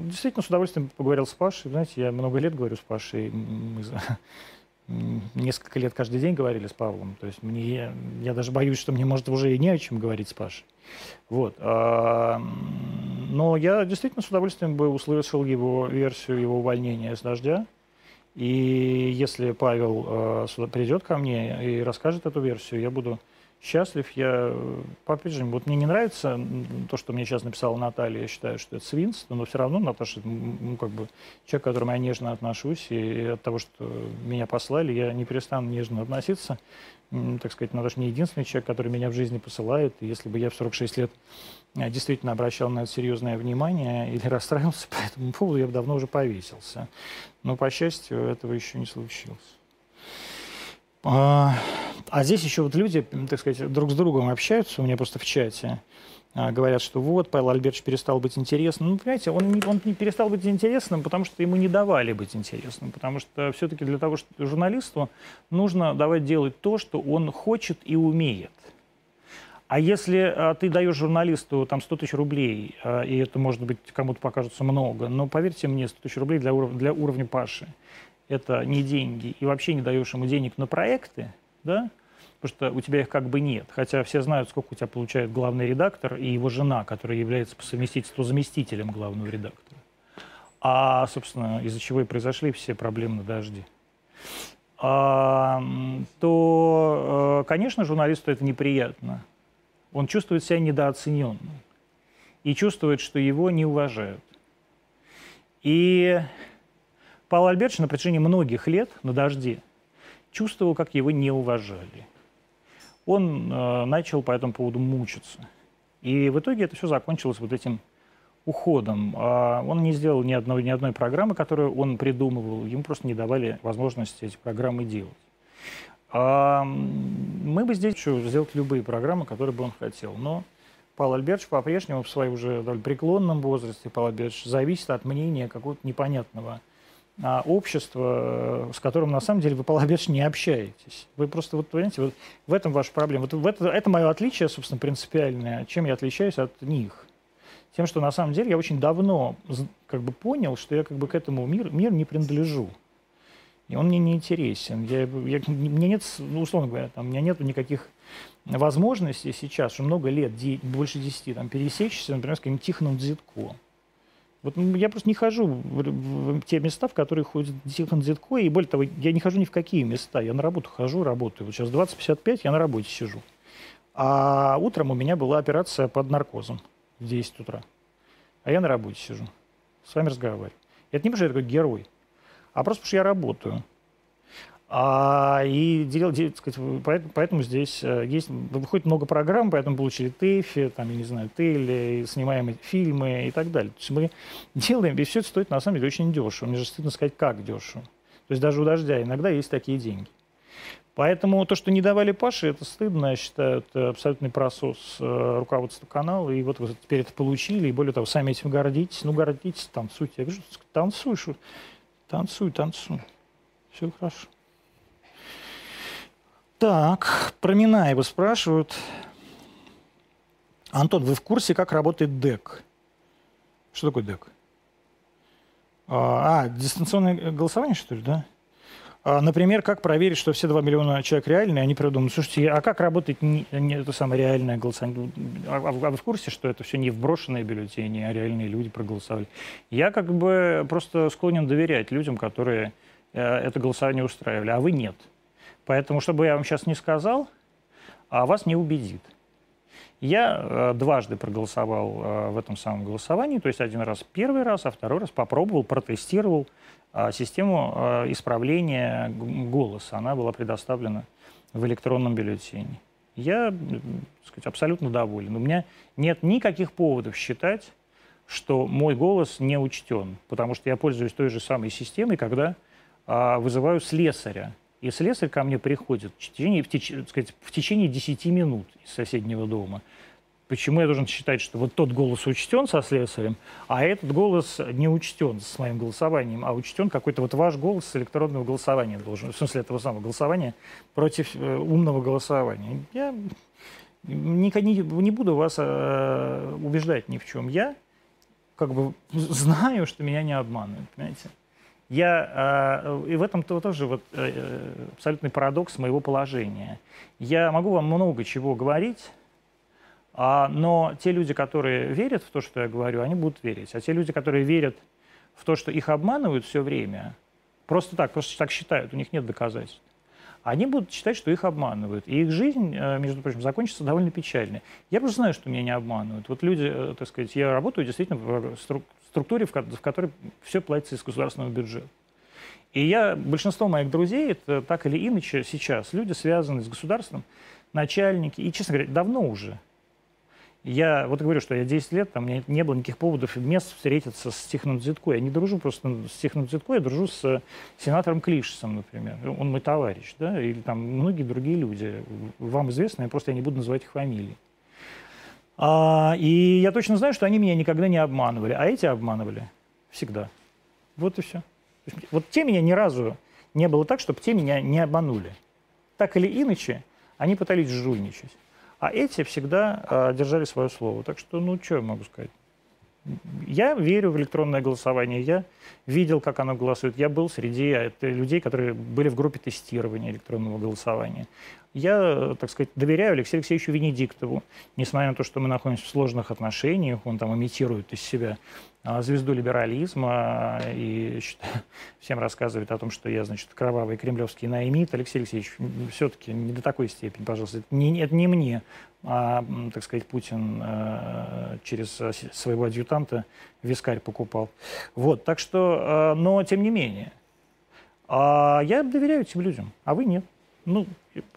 действительно с удовольствием поговорил с Пашей. Знаете, я много лет говорю с Пашей. Мы несколько лет каждый день говорили с Павлом. То есть мне, я даже боюсь, что мне, может, уже и не о чем говорить с Пашей. Вот. А, но я действительно с удовольствием бы услышал его версию его увольнения с «Дождя». И если Павел сюда придет ко мне и расскажет эту версию, я буду счастлив. Я, же, вот мне не нравится то, что мне сейчас написала Наталья. Я считаю, что это свинство, но все равно Наташа, ну, как бы, человек, к которому я нежно отношусь, и от того, что меня послали, я не перестану нежно относиться. Так сказать, Наташа не единственный человек, который меня в жизни посылает. И если бы я в 46 лет э, действительно обращал на это серьезное внимание или расстраивался по этому поводу, я бы давно уже повесился. Но, по счастью, этого еще не случилось. А, а здесь еще вот люди, так сказать, друг с другом общаются, у меня просто в чате, а, говорят, что вот, Павел Альбертович перестал быть интересным. Ну, понимаете, он не, он не перестал быть интересным, потому что ему не давали быть интересным. Потому что все-таки для того, что журналисту нужно давать делать то, что он хочет и умеет. А если а, ты даешь журналисту там 100 тысяч рублей, а, и это, может быть, кому-то покажется много, но поверьте мне, 100 тысяч рублей для, уров- для уровня Паши – это не деньги, и вообще не даешь ему денег на проекты, да, потому что у тебя их как бы нет. Хотя все знают, сколько у тебя получает главный редактор и его жена, которая является по совместительству заместителем главного редактора. А, собственно, из-за чего и произошли все проблемы на дожде. А, то, э, конечно, журналисту это неприятно. Он чувствует себя недооцененным и чувствует, что его не уважают. И Павел Альбертович на протяжении многих лет на «Дожде» чувствовал, как его не уважали. Он э, начал по этому поводу мучиться. И в итоге это все закончилось вот этим уходом. А он не сделал ни одной, ни одной программы, которую он придумывал. Ему просто не давали возможности эти программы делать. А мы бы здесь еще сделать любые программы, которые бы он хотел. Но Павел Альбертович по-прежнему в своем уже преклонном возрасте, Павел Альбертович, зависит от мнения какого-то непонятного а, общества, с которым на самом деле вы, Альбертович, не общаетесь. Вы просто, вот, понимаете, вот в этом ваша проблема. Вот в это, это мое отличие, собственно, принципиальное. Чем я отличаюсь от них? Тем, что на самом деле я очень давно как бы понял, что я как бы к этому миру, миру не принадлежу. И он мне не интересен. Я, я, мне нет, ну, условно говоря, там, у меня нет никаких возможностей сейчас, что много лет, больше десяти, там, пересечься, например, с каким-нибудь Тихоном Дзитко. Вот я просто не хожу в, те места, в которые ходит Тихон Дзитко, и более того, я не хожу ни в какие места. Я на работу хожу, работаю. Вот сейчас 20.55, я на работе сижу. А утром у меня была операция под наркозом в 10 утра. А я на работе сижу, с вами разговариваю. Это не потому, что я такой герой, а просто потому что я работаю. А, и дел, дел, сказать, поэтому, поэтому здесь э, есть, выходит много программ, поэтому получили ТЭФИ, там, я не знаю, ТЭЛи, снимаем фильмы и так далее. То есть мы делаем, и все это стоит на самом деле очень дешево. Мне же стыдно сказать, как дешево. То есть даже у «Дождя» иногда есть такие деньги. Поэтому то, что не давали Паше, это стыдно, я считаю, это абсолютный просос э, руководства канала. И вот вы теперь это получили, и более того, сами этим гордитесь. Ну, гордитесь, танцуйте. Я говорю, танцуй, Танцуй, танцуй. Все хорошо. Так, про Минаева спрашивают. Антон, вы в курсе, как работает ДЭК? Что такое ДЭК? А, а дистанционное голосование, что ли, да? А, например, как проверить, что все 2 миллиона человек реальные, они придумают, слушайте, а как работает не, не, это самое реальное голосование? А, а, а вы в курсе, что это все не вброшенные бюллетени, а реальные люди проголосовали? Я как бы просто склонен доверять людям, которые э, это голосование устраивали, а вы нет. Поэтому, чтобы я вам сейчас не сказал, а вас не убедит. Я э, дважды проголосовал э, в этом самом голосовании, то есть один раз первый раз, а второй раз попробовал, протестировал э, систему э, исправления голоса. Она была предоставлена в электронном бюллетене. Я, так сказать, абсолютно доволен. У меня нет никаких поводов считать, что мой голос не учтен, потому что я пользуюсь той же самой системой, когда э, вызываю слесаря. И слесарь ко мне приходит в течение, в, теч, сказать, в течение 10 минут из соседнего дома. Почему я должен считать, что вот тот голос учтен со слесарем, а этот голос не учтен с моим голосованием, а учтен какой-то вот ваш голос с электронного голосования должен, в смысле этого самого голосования против э, умного голосования. Я не, не, не буду вас э, убеждать ни в чем. Я как бы знаю, что меня не обманывают, понимаете? Я, э, и в этом -то тоже вот, э, абсолютный парадокс моего положения. Я могу вам много чего говорить, а, но те люди, которые верят в то, что я говорю, они будут верить. А те люди, которые верят в то, что их обманывают все время, просто так, просто так считают, у них нет доказательств, они будут считать, что их обманывают. И их жизнь, э, между прочим, закончится довольно печально. Я просто знаю, что меня не обманывают. Вот люди, так сказать, я работаю действительно в структуре, в которой все платится из государственного бюджета. И я, большинство моих друзей, это так или иначе сейчас люди, связанные с государством, начальники, и, честно говоря, давно уже. Я вот говорю, что я 10 лет, там у меня не было никаких поводов и мест встретиться с Тихоном Дзитко. Я не дружу просто с Тихоном Дзитко, я дружу с сенатором Клишесом, например. Он мой товарищ, да, или там многие другие люди. Вам известно, я просто я не буду называть их фамилии. А, и я точно знаю, что они меня никогда не обманывали, а эти обманывали всегда. Вот и все. Вот те меня ни разу не было так, чтобы те меня не обманули. Так или иначе, они пытались жульничать. А эти всегда э, держали свое слово. Так что, ну, что я могу сказать? Я верю в электронное голосование. Я видел, как оно голосует. Я был среди э, людей, которые были в группе тестирования электронного голосования. Я, так сказать, доверяю Алексею Алексеевичу Венедиктову, несмотря на то, что мы находимся в сложных отношениях, он там имитирует из себя а, звезду либерализма и всем рассказывает о том, что я, значит, кровавый кремлевский наимит. Алексей Алексеевич, все-таки не до такой степени, пожалуйста. Это не, это не мне, а, так сказать, Путин э, через своего адъютанта вискарь покупал. Вот, так что, э, но тем не менее, а я доверяю этим людям, а вы нет. Ну,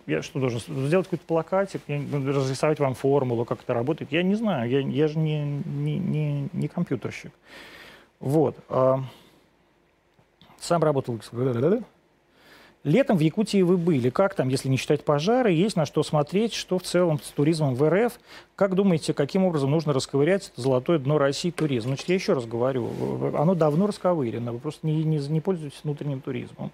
я что должен сделать какой-то плакатик, разрисовать вам формулу, как это работает? Я не знаю, я, я же не, не, не, не компьютерщик. Вот. А, сам работал Летом в Якутии вы были. Как там, если не считать пожары, есть на что смотреть, что в целом с туризмом в РФ? Как думаете, каким образом нужно расковырять золотое дно России туризм? Значит, я еще раз говорю, оно давно расковырено, вы просто не, не, не пользуетесь внутренним туризмом.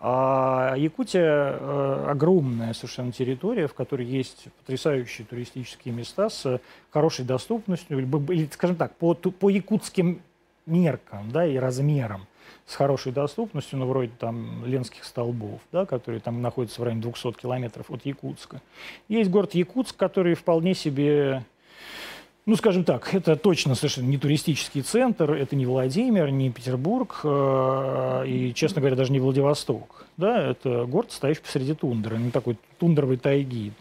А Якутия э, огромная совершенно территория, в которой есть потрясающие туристические места с хорошей доступностью, или, скажем так, по, по якутским меркам да, и размерам с хорошей доступностью, ну, вроде там Ленских столбов, да, которые там находятся в районе 200 километров от Якутска. Есть город Якутск, который вполне себе ну, скажем так, это точно совершенно не туристический центр, это не Владимир, не Петербург, э, и, честно говоря, даже не Владивосток. Да, это город, стоящий посреди тундры, не такой тундровой тайги,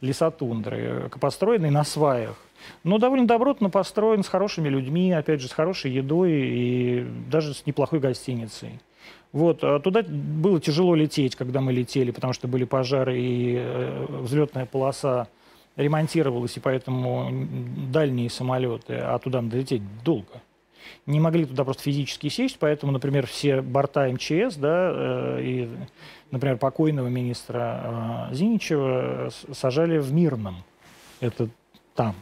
леса тундры, построенный на сваях. Но довольно добротно построен, с хорошими людьми, опять же, с хорошей едой и даже с неплохой гостиницей. Вот, а туда было тяжело лететь, когда мы летели, потому что были пожары и э, взлетная полоса ремонтировалась, и поэтому дальние самолеты, а туда надо лететь долго, не могли туда просто физически сесть, поэтому, например, все борта МЧС, да, э, и, например, покойного министра э, Зиничева сажали в Мирном, это там.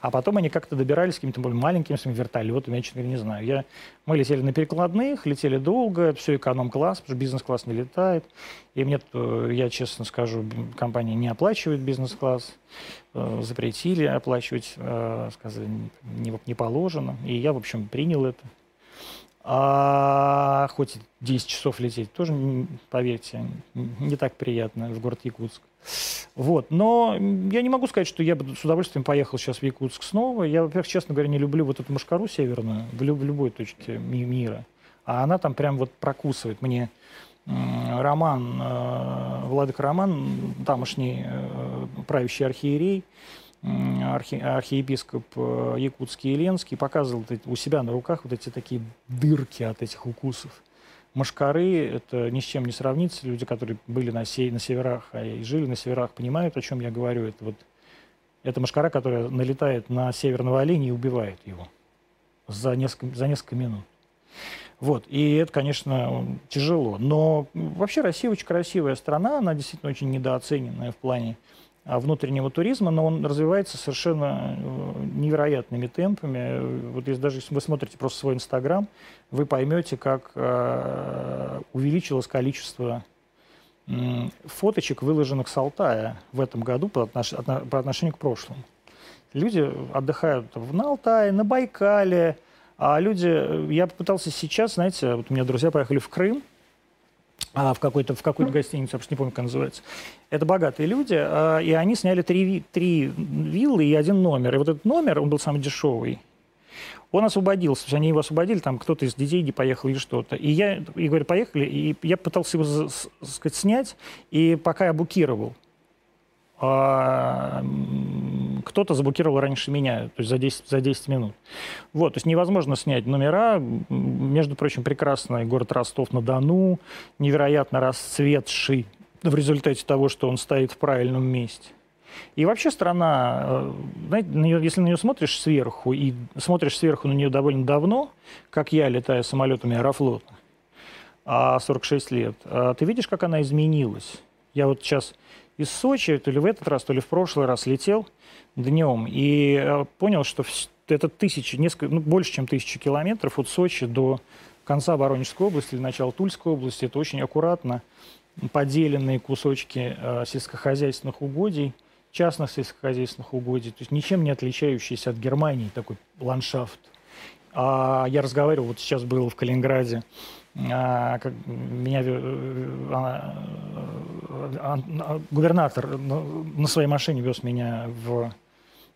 А потом они как-то добирались какими-то более маленькими своими вертолетами, я, честно говоря, не знаю. Я, мы летели на перекладных, летели долго, все эконом-класс, потому что бизнес-класс не летает. И мне, э, я честно скажу, компания не оплачивает бизнес-класс, э, запретили оплачивать, э, сказали, не положено. И я, в общем, принял это. А хоть 10 часов лететь тоже, поверьте, не так приятно в город Якутск. Вот. Но я не могу сказать, что я бы с удовольствием поехал сейчас в Якутск снова. Я, во-первых, честно говоря, не люблю вот эту мушкару северную в, люб- в любой точке мира. А она там прям вот прокусывает. Мне Роман, э, Владыка Роман, тамошний э, правящий архиерей, архи, архиепископ э, Якутский и Ленский, показывал у себя на руках вот эти такие дырки от этих укусов. Машкары – это ни с чем не сравнится. Люди, которые были на, сей, на северах а и жили на северах, понимают, о чем я говорю. Это вот это машкара, которая налетает на северного оленя и убивает его за несколько, за несколько минут. Вот. И это, конечно, тяжело. Но вообще Россия очень красивая страна, она действительно очень недооцененная в плане внутреннего туризма, но он развивается совершенно э, невероятными темпами. Вот если даже если вы смотрите просто свой Инстаграм, вы поймете, как э, увеличилось количество э, фоточек, выложенных с Алтая в этом году по, отнош... по отношению к прошлому. Люди отдыхают на Алтае, на Байкале, а люди... Я попытался сейчас, знаете, вот у меня друзья поехали в Крым, а, в какой-то в какую-то гостиницу, я просто не помню, как называется. Это богатые люди, а, и они сняли три, три виллы и один номер. И вот этот номер, он был самый дешевый. Он освободился, то есть они его освободили, там кто-то из детей не поехал или что-то. И я, и говорю, поехали, и я пытался его, сказать, снять, и пока я букировал, а, кто-то заблокировал раньше меня, то есть за 10, за 10 минут. Вот, то есть невозможно снять номера. Между прочим, прекрасный город Ростов-на-Дону, невероятно расцветший в результате того, что он стоит в правильном месте. И вообще страна, э, знаете, на нее, если на нее смотришь сверху, и смотришь сверху на нее довольно давно, как я, летая самолетами Аэрофлота, а 46 лет, а ты видишь, как она изменилась. Я вот сейчас из Сочи, то ли в этот раз, то ли в прошлый раз летел днем и э, понял, что это тысячи, несколько, ну, больше, чем тысяча километров от Сочи до конца Воронежской области или начала Тульской области. Это очень аккуратно поделенные кусочки э, сельскохозяйственных угодий, частных сельскохозяйственных угодий, то есть ничем не отличающийся от Германии такой ландшафт. А я разговаривал, вот сейчас был в Калининграде а, как, меня э, а, а, губернатор на своей машине вез меня в,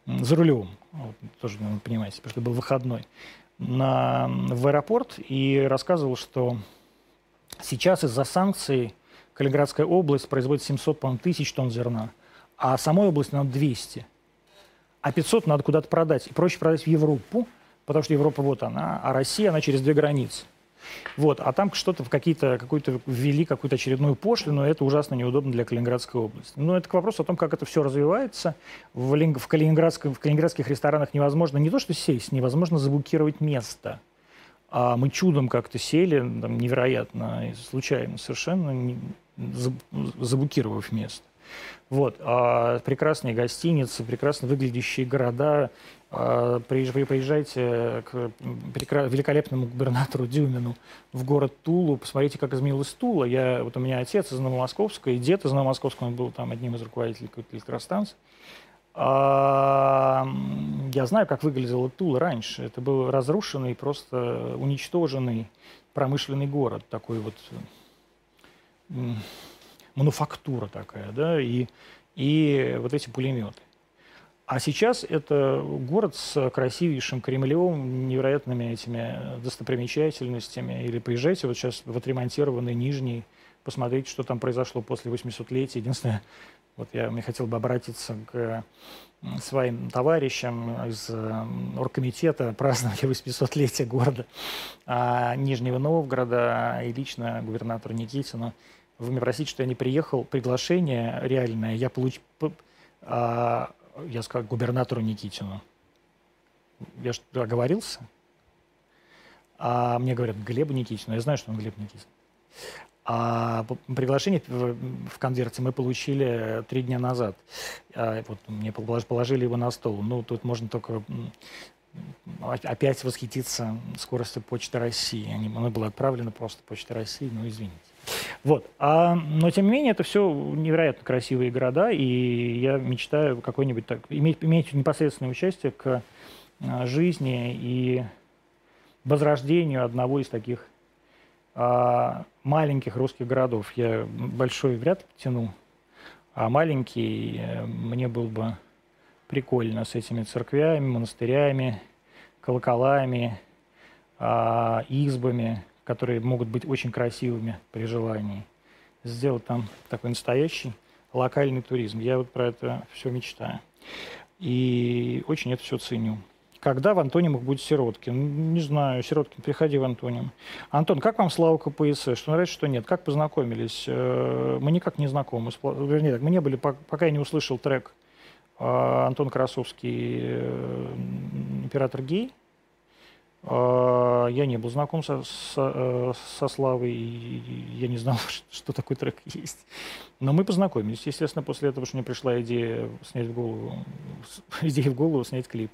за рулем, вот, тоже, наверное, понимаете, потому что был выходной, на, в аэропорт и рассказывал, что сейчас из-за санкций Калининградская область производит 700, по тысяч тонн зерна, а самой области надо 200. А 500 надо куда-то продать. И проще продать в Европу, потому что Европа вот она, а Россия, она через две границы. Вот. А там что-то в какие-то, какую-то ввели какую-то очередную пошлину, это ужасно неудобно для Калининградской области. Но это к вопросу о том, как это все развивается. В, в, Калининградском, в калининградских ресторанах невозможно не то что сесть, невозможно заблокировать место. А мы чудом как-то сели, там, невероятно, случайно совершенно, не, заблокировав место. Вот. А прекрасные гостиницы, прекрасно выглядящие города. А, приезжайте к великолепному губернатору Дюмину в город Тулу, посмотрите, как изменилась Тула. Я, вот у меня отец из Новомосковска, и дед из Новомосковска, он был там одним из руководителей какой-то электростанции. А, я знаю, как выглядела Тула раньше. Это был разрушенный, просто уничтоженный промышленный город, такой вот мануфактура такая, да, и, и вот эти пулеметы. А сейчас это город с красивейшим Кремлем, невероятными этими достопримечательностями. Или поезжайте вот сейчас в отремонтированный Нижний, посмотрите, что там произошло после 800-летия. Единственное, вот я мне хотел бы обратиться к своим товарищам из оргкомитета празднования 800-летия города а, Нижнего Новгорода и лично губернатору Никитину – вы меня простите, что я не приехал, приглашение реальное я получил, я сказал губернатору Никитину. Я что, оговорился? А мне говорят, Глебу Никитину. Я знаю, что он Глеб Никитин. А приглашение в конверте мы получили три дня назад. А, вот мне положили его на стол. Ну, тут можно только опять восхититься скоростью Почты России. Оно было отправлено просто Почтой России, ну, извините. Вот. А, но, тем не менее, это все невероятно красивые города, и я мечтаю какой-нибудь так, иметь, иметь непосредственное участие к а, жизни и возрождению одного из таких а, маленьких русских городов. Я большой вряд ли тяну, а маленький э, мне был бы прикольно с этими церквями, монастырями, колоколами, а, избами, которые могут быть очень красивыми при желании. Сделать там такой настоящий локальный туризм. Я вот про это все мечтаю. И очень это все ценю. Когда в Антонимах будет Сироткин? Не знаю, Сироткин, приходи в Антоним. Антон, как вам слава КПСС? Что нравится, что нет? Как познакомились? Э, мы никак не знакомы. Вернее, так, мы не были, пока я не услышал трек э, Антон Красовский э, «Император гей», я не был знаком со, со, э, со Славой, я не знал, что такой трек есть. Но мы познакомились, естественно, после этого, что мне пришла идея снять в голову, идея в голову снять клип.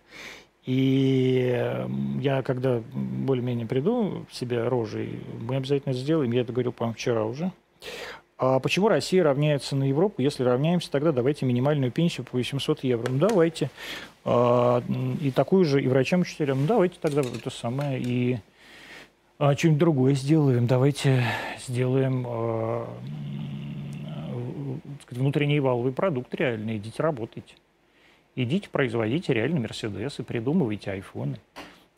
И я, когда более-менее приду в себя рожей, мы обязательно сделаем. Я это говорил, по-моему, вчера уже. А почему Россия равняется на Европу? Если равняемся, тогда давайте минимальную пенсию по 800 евро. Ну, давайте. А, и такую же и врачам-учителям. Ну, давайте тогда это самое. И а, что-нибудь другое сделаем. Давайте сделаем а, внутренний валовый продукт реальный. Идите работайте. Идите производите реальные Мерседесы, придумывайте айфоны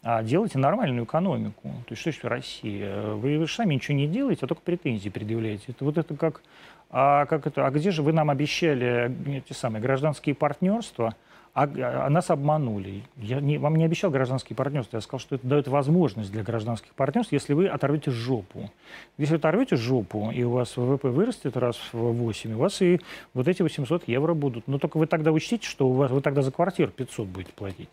а делайте нормальную экономику. То есть что еще Россия? Вы, сами ничего не делаете, а только претензии предъявляете. Это вот это как, а, как это, а где же вы нам обещали эти самые гражданские партнерства, а, а нас обманули. Я не, вам не обещал гражданские партнерства, я сказал, что это дает возможность для гражданских партнерств, если вы оторвете жопу. Если вы оторвете жопу, и у вас ВВП вырастет раз в 8, у вас и вот эти 800 евро будут. Но только вы тогда учтите, что у вас, вы тогда за квартиру 500 будете платить.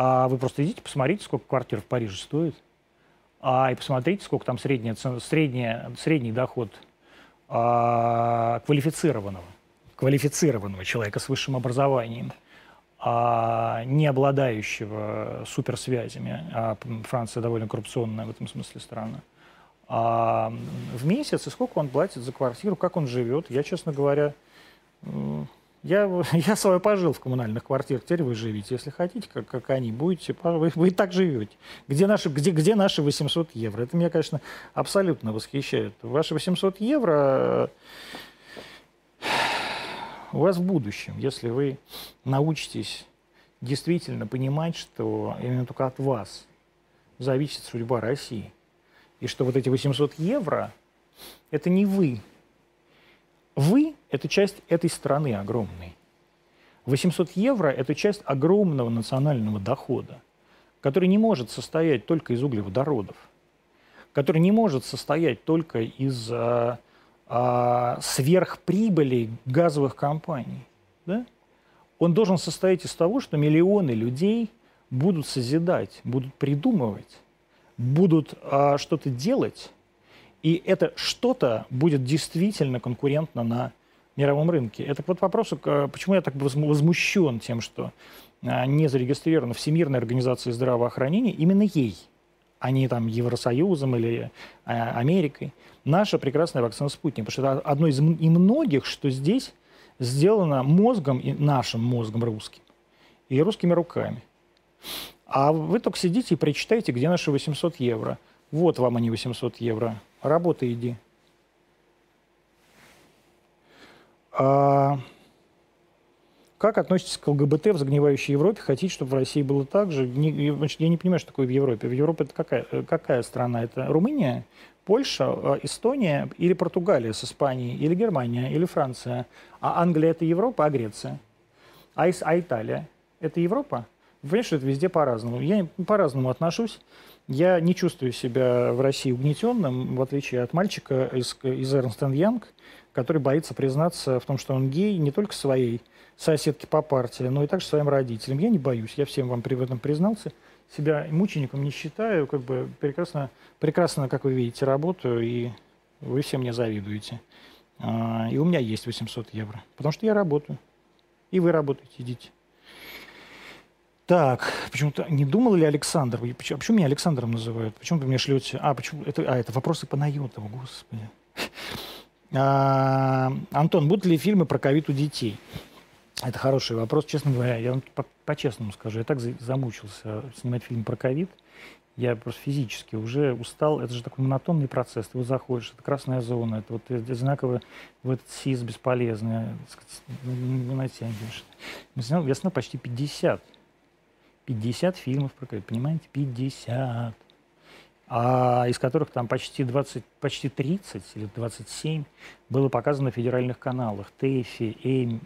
А вы просто идите, посмотрите, сколько квартир в Париже стоит. А, и посмотрите, сколько там средняя, средняя, средний доход а, квалифицированного, квалифицированного человека с высшим образованием, а, не обладающего суперсвязями. А Франция довольно коррупционная в этом смысле страна. А, в месяц, и сколько он платит за квартиру, как он живет, я, честно говоря, я, я свое пожил в коммунальных квартирах, теперь вы живите. Если хотите, как, как они, будете, вы, вы и так живете. Где наши, где, где наши 800 евро? Это меня, конечно, абсолютно восхищает. Ваши 800 евро э, у вас в будущем, если вы научитесь действительно понимать, что именно только от вас зависит судьба России. И что вот эти 800 евро – это не вы вы – это часть этой страны огромной. 800 евро – это часть огромного национального дохода, который не может состоять только из углеводородов, который не может состоять только из а, а, сверхприбылей газовых компаний. Да? Он должен состоять из того, что миллионы людей будут созидать, будут придумывать будут а, что-то делать, и это что-то будет действительно конкурентно на мировом рынке. Это вот вопрос, почему я так возмущен тем, что а, не зарегистрирована Всемирная организация здравоохранения именно ей, а не там Евросоюзом или а, Америкой. Наша прекрасная вакцина «Спутник», потому что это одно из многих, что здесь сделано мозгом, и нашим мозгом русским, и русскими руками. А вы только сидите и прочитаете, где наши 800 евро. Вот вам они 800 евро. Работа иди. А как относитесь к ЛГБТ в загнивающей Европе? Хотите, чтобы в России было так же? Не, значит, я не понимаю, что такое в Европе. В Европе это какая, какая страна? Это Румыния, Польша, а, Эстония или Португалия с Испанией, или Германия, или Франция. А Англия – это Европа, а Греция? А, а Италия – это Европа? Что это везде по-разному. Я по-разному отношусь. Я не чувствую себя в России угнетенным, в отличие от мальчика из, из Эрнст Янг, который боится признаться в том, что он гей не только своей соседке по партии, но и также своим родителям. Я не боюсь, я всем вам в этом признался. Себя мучеником не считаю, как бы прекрасно, прекрасно, как вы видите, работаю, и вы все мне завидуете. А, и у меня есть 800 евро, потому что я работаю. И вы работаете, идите. Так, почему-то не думал ли Александр? Почему, а почему меня Александром называют? Почему вы мне шлете? А, почему? Это, а, это вопросы по Найтову, господи. А, Антон, будут ли фильмы про ковид у детей? Это хороший вопрос. Честно говоря, я вам по-честному скажу, я так замучился снимать фильм про ковид. Я просто физически уже устал. Это же такой монотонный процесс. Ты вот заходишь, это красная зона, это вот одинаково в этот СИС бесполезный. Не натягиваешь. Я снял почти 50 50 фильмов про ковид, понимаете? 50. А из которых там почти 20, почти 30 или 27 было показано на федеральных каналах. ТЭФИ, ЭйМ,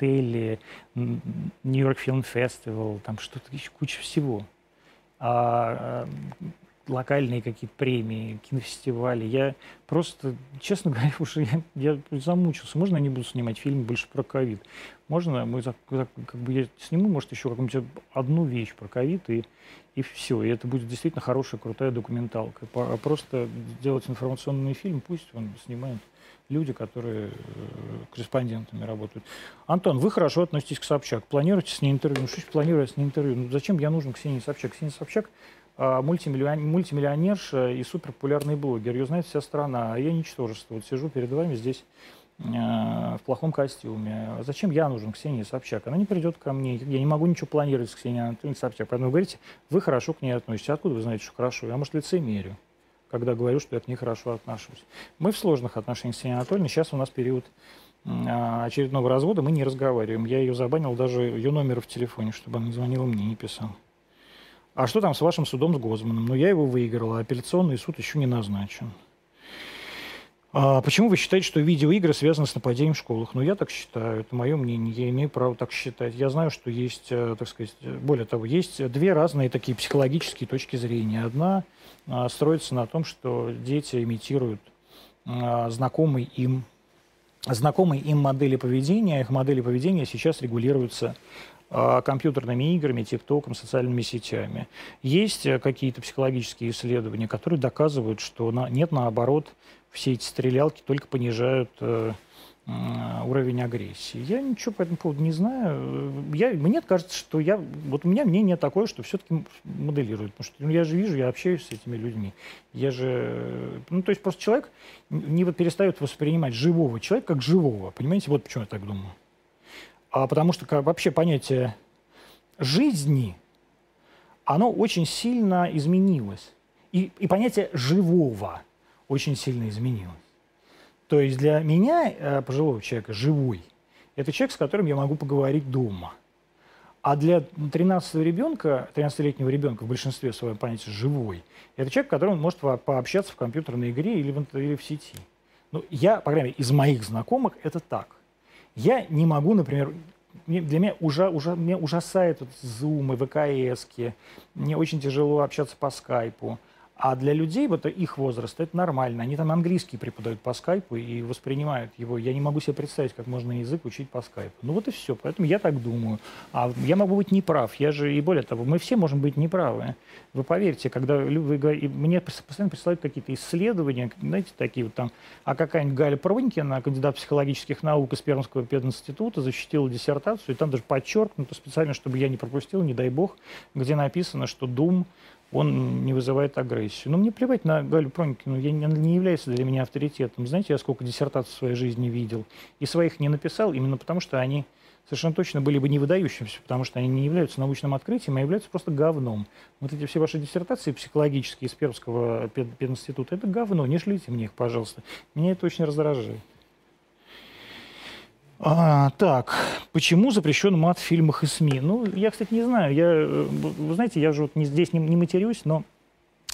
Телли, Нью-Йорк Фильм Фестивал, там что-то еще, куча всего. А, а локальные какие-то премии, кинофестивали. Я просто, честно говоря, уже я, я замучился. Можно я не буду снимать фильм больше про ковид? Можно мы как бы я сниму, может, еще какую-нибудь одну вещь про ковид и, и все. И это будет действительно хорошая, крутая документалка. А просто делать информационный фильм, пусть он снимает люди, которые э, корреспондентами работают. Антон, вы хорошо относитесь к Собчак. Планируете с ней интервью? Ну, что планирую с ней интервью? Ну, зачем я нужен Ксении Собчак? Ксения Собчак а, мультимиллионерша и суперпопулярный блогер. Ее знает вся страна. А я ничтожество. Вот сижу перед вами здесь а, в плохом костюме. Зачем я нужен Ксении Собчак? Она не придет ко мне. Я не могу ничего планировать с Ксенией Анатольевной Собчак. Поэтому вы говорите, вы хорошо к ней относитесь. Откуда вы знаете, что хорошо? Я, может, лицемерю, когда говорю, что я к ней хорошо отношусь. Мы в сложных отношениях с Ксенией Анатольевной. Сейчас у нас период а, очередного развода. Мы не разговариваем. Я ее забанил даже ее номер в телефоне, чтобы она звонила мне, не писала. А что там с вашим судом с Гозманом? Ну, я его выиграл, а апелляционный суд еще не назначен. А почему вы считаете, что видеоигры связаны с нападением в школах? Ну, я так считаю, это мое мнение, я имею право так считать. Я знаю, что есть, э, так сказать, более того, есть две разные такие психологические точки зрения. Одна а, строится на том, что дети имитируют а, знакомый им знакомые им модели поведения. Их модели поведения сейчас регулируются а, компьютерными играми, тиктоком, социальными сетями. Есть э, какие-то психологические исследования, которые доказывают, что на, нет, наоборот, все эти стрелялки только понижают э, уровень агрессии. Я ничего по этому поводу не знаю. Я, мне кажется, что я, вот у меня мнение такое, что все-таки моделируют. Потому что ну, я же вижу, я общаюсь с этими людьми. Я же, ну то есть просто человек не перестает воспринимать живого человека как живого. Понимаете, вот почему я так думаю. А потому что как, вообще понятие жизни, оно очень сильно изменилось. И, и понятие живого очень сильно изменилось. То есть для меня, э, пожилого человека, живой, это человек, с которым я могу поговорить дома. А для 13 ребенка, 13-летнего ребенка в большинстве своем понятия живой, это человек, которым он может пообщаться в компьютерной игре или в, или в сети. Ну, я, по крайней мере, из моих знакомых это так. Я не могу, например, для меня уже, уже, меня ужасает вот Zoom и ВКС, мне очень тяжело общаться по скайпу. А для людей вот их возраста это нормально. Они там английский преподают по скайпу и воспринимают его. Я не могу себе представить, как можно язык учить по скайпу. Ну вот и все. Поэтому я так думаю. А я могу быть неправ. Я же, и более того, мы все можем быть неправы. Вы поверьте, когда вы мне постоянно присылают какие-то исследования, знаете, такие вот там, а какая-нибудь Галя Пронькина, кандидат психологических наук из Пермского пединститута, защитила диссертацию, и там даже подчеркнуто специально, чтобы я не пропустил, не дай бог, где написано, что Дум он не вызывает агрессию. Но мне плевать на Галю Пронькину, я не, не является для меня авторитетом. Знаете, я сколько диссертаций в своей жизни видел, и своих не написал именно потому, что они совершенно точно были бы не выдающимся, потому что они не являются научным открытием, а являются просто говном. Вот эти все ваши диссертации психологические из Пермского пединститута, это говно, не шлите мне их, пожалуйста. Меня это очень раздражает. А, так, почему запрещен мат в фильмах и СМИ? Ну, я, кстати, не знаю. Я, э, вы знаете, я же вот не, здесь не, не матерюсь, но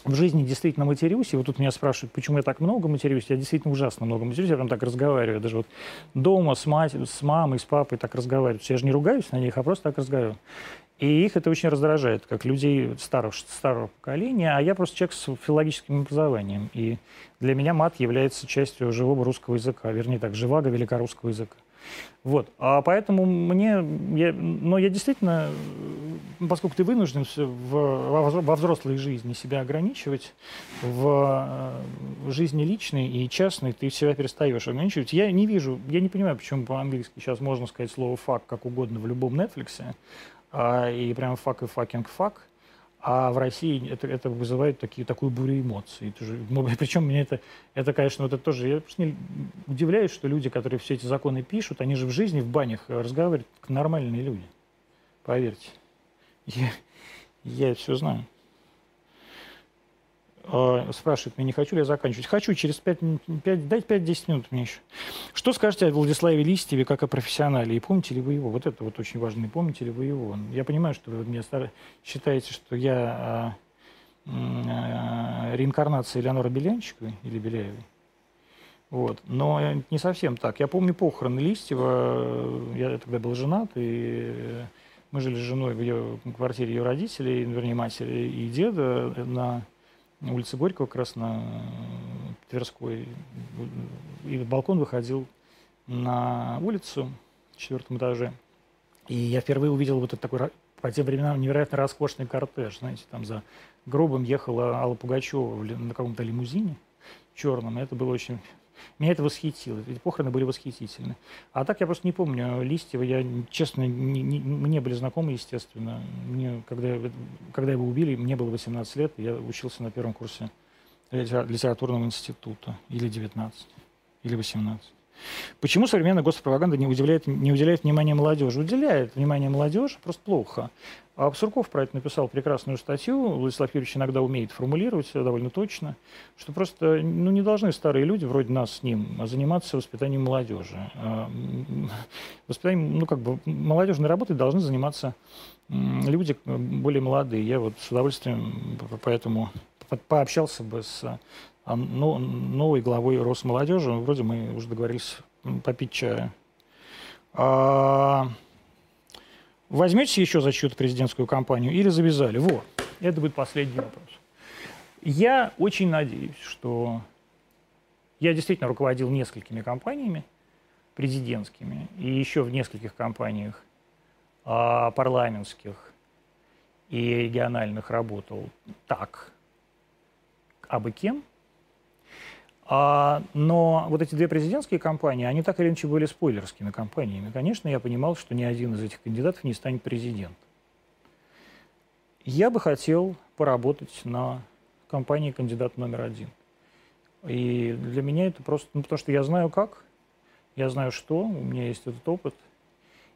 в жизни действительно матерюсь. И вот тут меня спрашивают, почему я так много матерюсь. Я действительно ужасно много матерюсь. Я прям так разговариваю. Даже вот дома с, мать, с мамой, с папой так разговариваю. Я же не ругаюсь на них, а просто так разговариваю. И их это очень раздражает, как людей старого, старого поколения, а я просто человек с филологическим образованием. И для меня мат является частью живого русского языка, вернее так, живаго великорусского языка. Вот. А поэтому мне, я, но я действительно, поскольку ты вынужден все в, во взрослой жизни себя ограничивать, в, в жизни личной и частной ты себя перестаешь ограничивать. Я не вижу, я не понимаю, почему по-английски сейчас можно сказать слово «фак» как угодно в любом Netflix, а, и прям «fuck» и «fucking fuck», а в России это, это вызывает такие, такую бурю эмоций. Это же, причем мне это, это, конечно, вот это тоже... Я просто не удивляюсь, что люди, которые все эти законы пишут, они же в жизни, в банях разговаривают как нормальные люди. Поверьте. Я, я все знаю. А, спрашивает меня, не хочу ли я заканчивать. Хочу, через 5, 5 дайте 5-10 минут мне еще. Что скажете о Владиславе Листьеве как о профессионале? И помните ли вы его? Вот это вот очень важно. И помните ли вы его? Я понимаю, что вы мне считаете, что я а, а, реинкарнация Элеонора Белянчиковой или Беляевой. Вот. Но не совсем так. Я помню похороны Листьева. Я тогда был женат, и мы жили с женой в ее квартире ее родителей, вернее, матери и деда на улице Горького, как раз на Тверской. И балкон выходил на улицу в четвертом этаже. И я впервые увидел вот этот такой по тем временам невероятно роскошный кортеж. Знаете, там за гробом ехала Алла Пугачева на каком-то лимузине черном. И это было очень меня это восхитило. Эти похороны были восхитительны. А так я просто не помню Листьева. Я, честно, не, не, мне были знакомы, естественно. Мне, когда, когда его убили, мне было 18 лет. Я учился на первом курсе литературного института. Или 19, или 18. Почему современная госпропаганда не уделяет, не уделяет внимания молодежи? Уделяет внимание молодежи, просто плохо. А Сурков про это написал прекрасную статью. Владислав Юрьевич иногда умеет формулировать довольно точно, что просто ну, не должны старые люди, вроде нас с ним, заниматься воспитанием молодежи. А, воспитанием, ну, как бы, молодежной работой должны заниматься люди более молодые. Я вот с удовольствием поэтому пообщался бы с ну, новой главой Росмолодежи. Вроде мы уже договорились попить чая. А, возьмете еще за чью-то президентскую кампанию или завязали? Вот, это будет последний вопрос. Я очень надеюсь, что я действительно руководил несколькими компаниями президентскими и еще в нескольких компаниях а, парламентских и региональных работал так, а бы кем – а, но вот эти две президентские кампании, они так или иначе были спойлерскими кампаниями. Конечно, я понимал, что ни один из этих кандидатов не станет президентом. Я бы хотел поработать на кампании кандидат номер один. И для меня это просто, ну, потому что я знаю как, я знаю что, у меня есть этот опыт.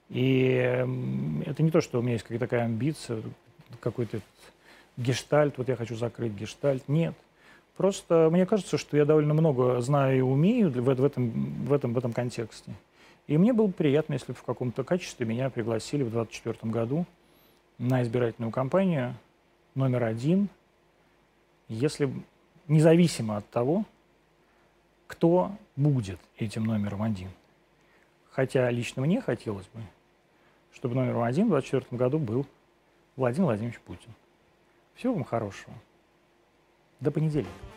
И это не то, что у меня есть какая-то такая амбиция, какой-то гештальт, вот я хочу закрыть гештальт. Нет. Просто мне кажется, что я довольно много знаю и умею в, в, этом, в, этом, в этом контексте. И мне было бы приятно, если бы в каком-то качестве меня пригласили в 2024 году на избирательную кампанию номер один, если независимо от того, кто будет этим номером один. Хотя лично мне хотелось бы, чтобы номером один в 2024 году был Владимир Владимирович Путин. Всего вам хорошего. До понедельника.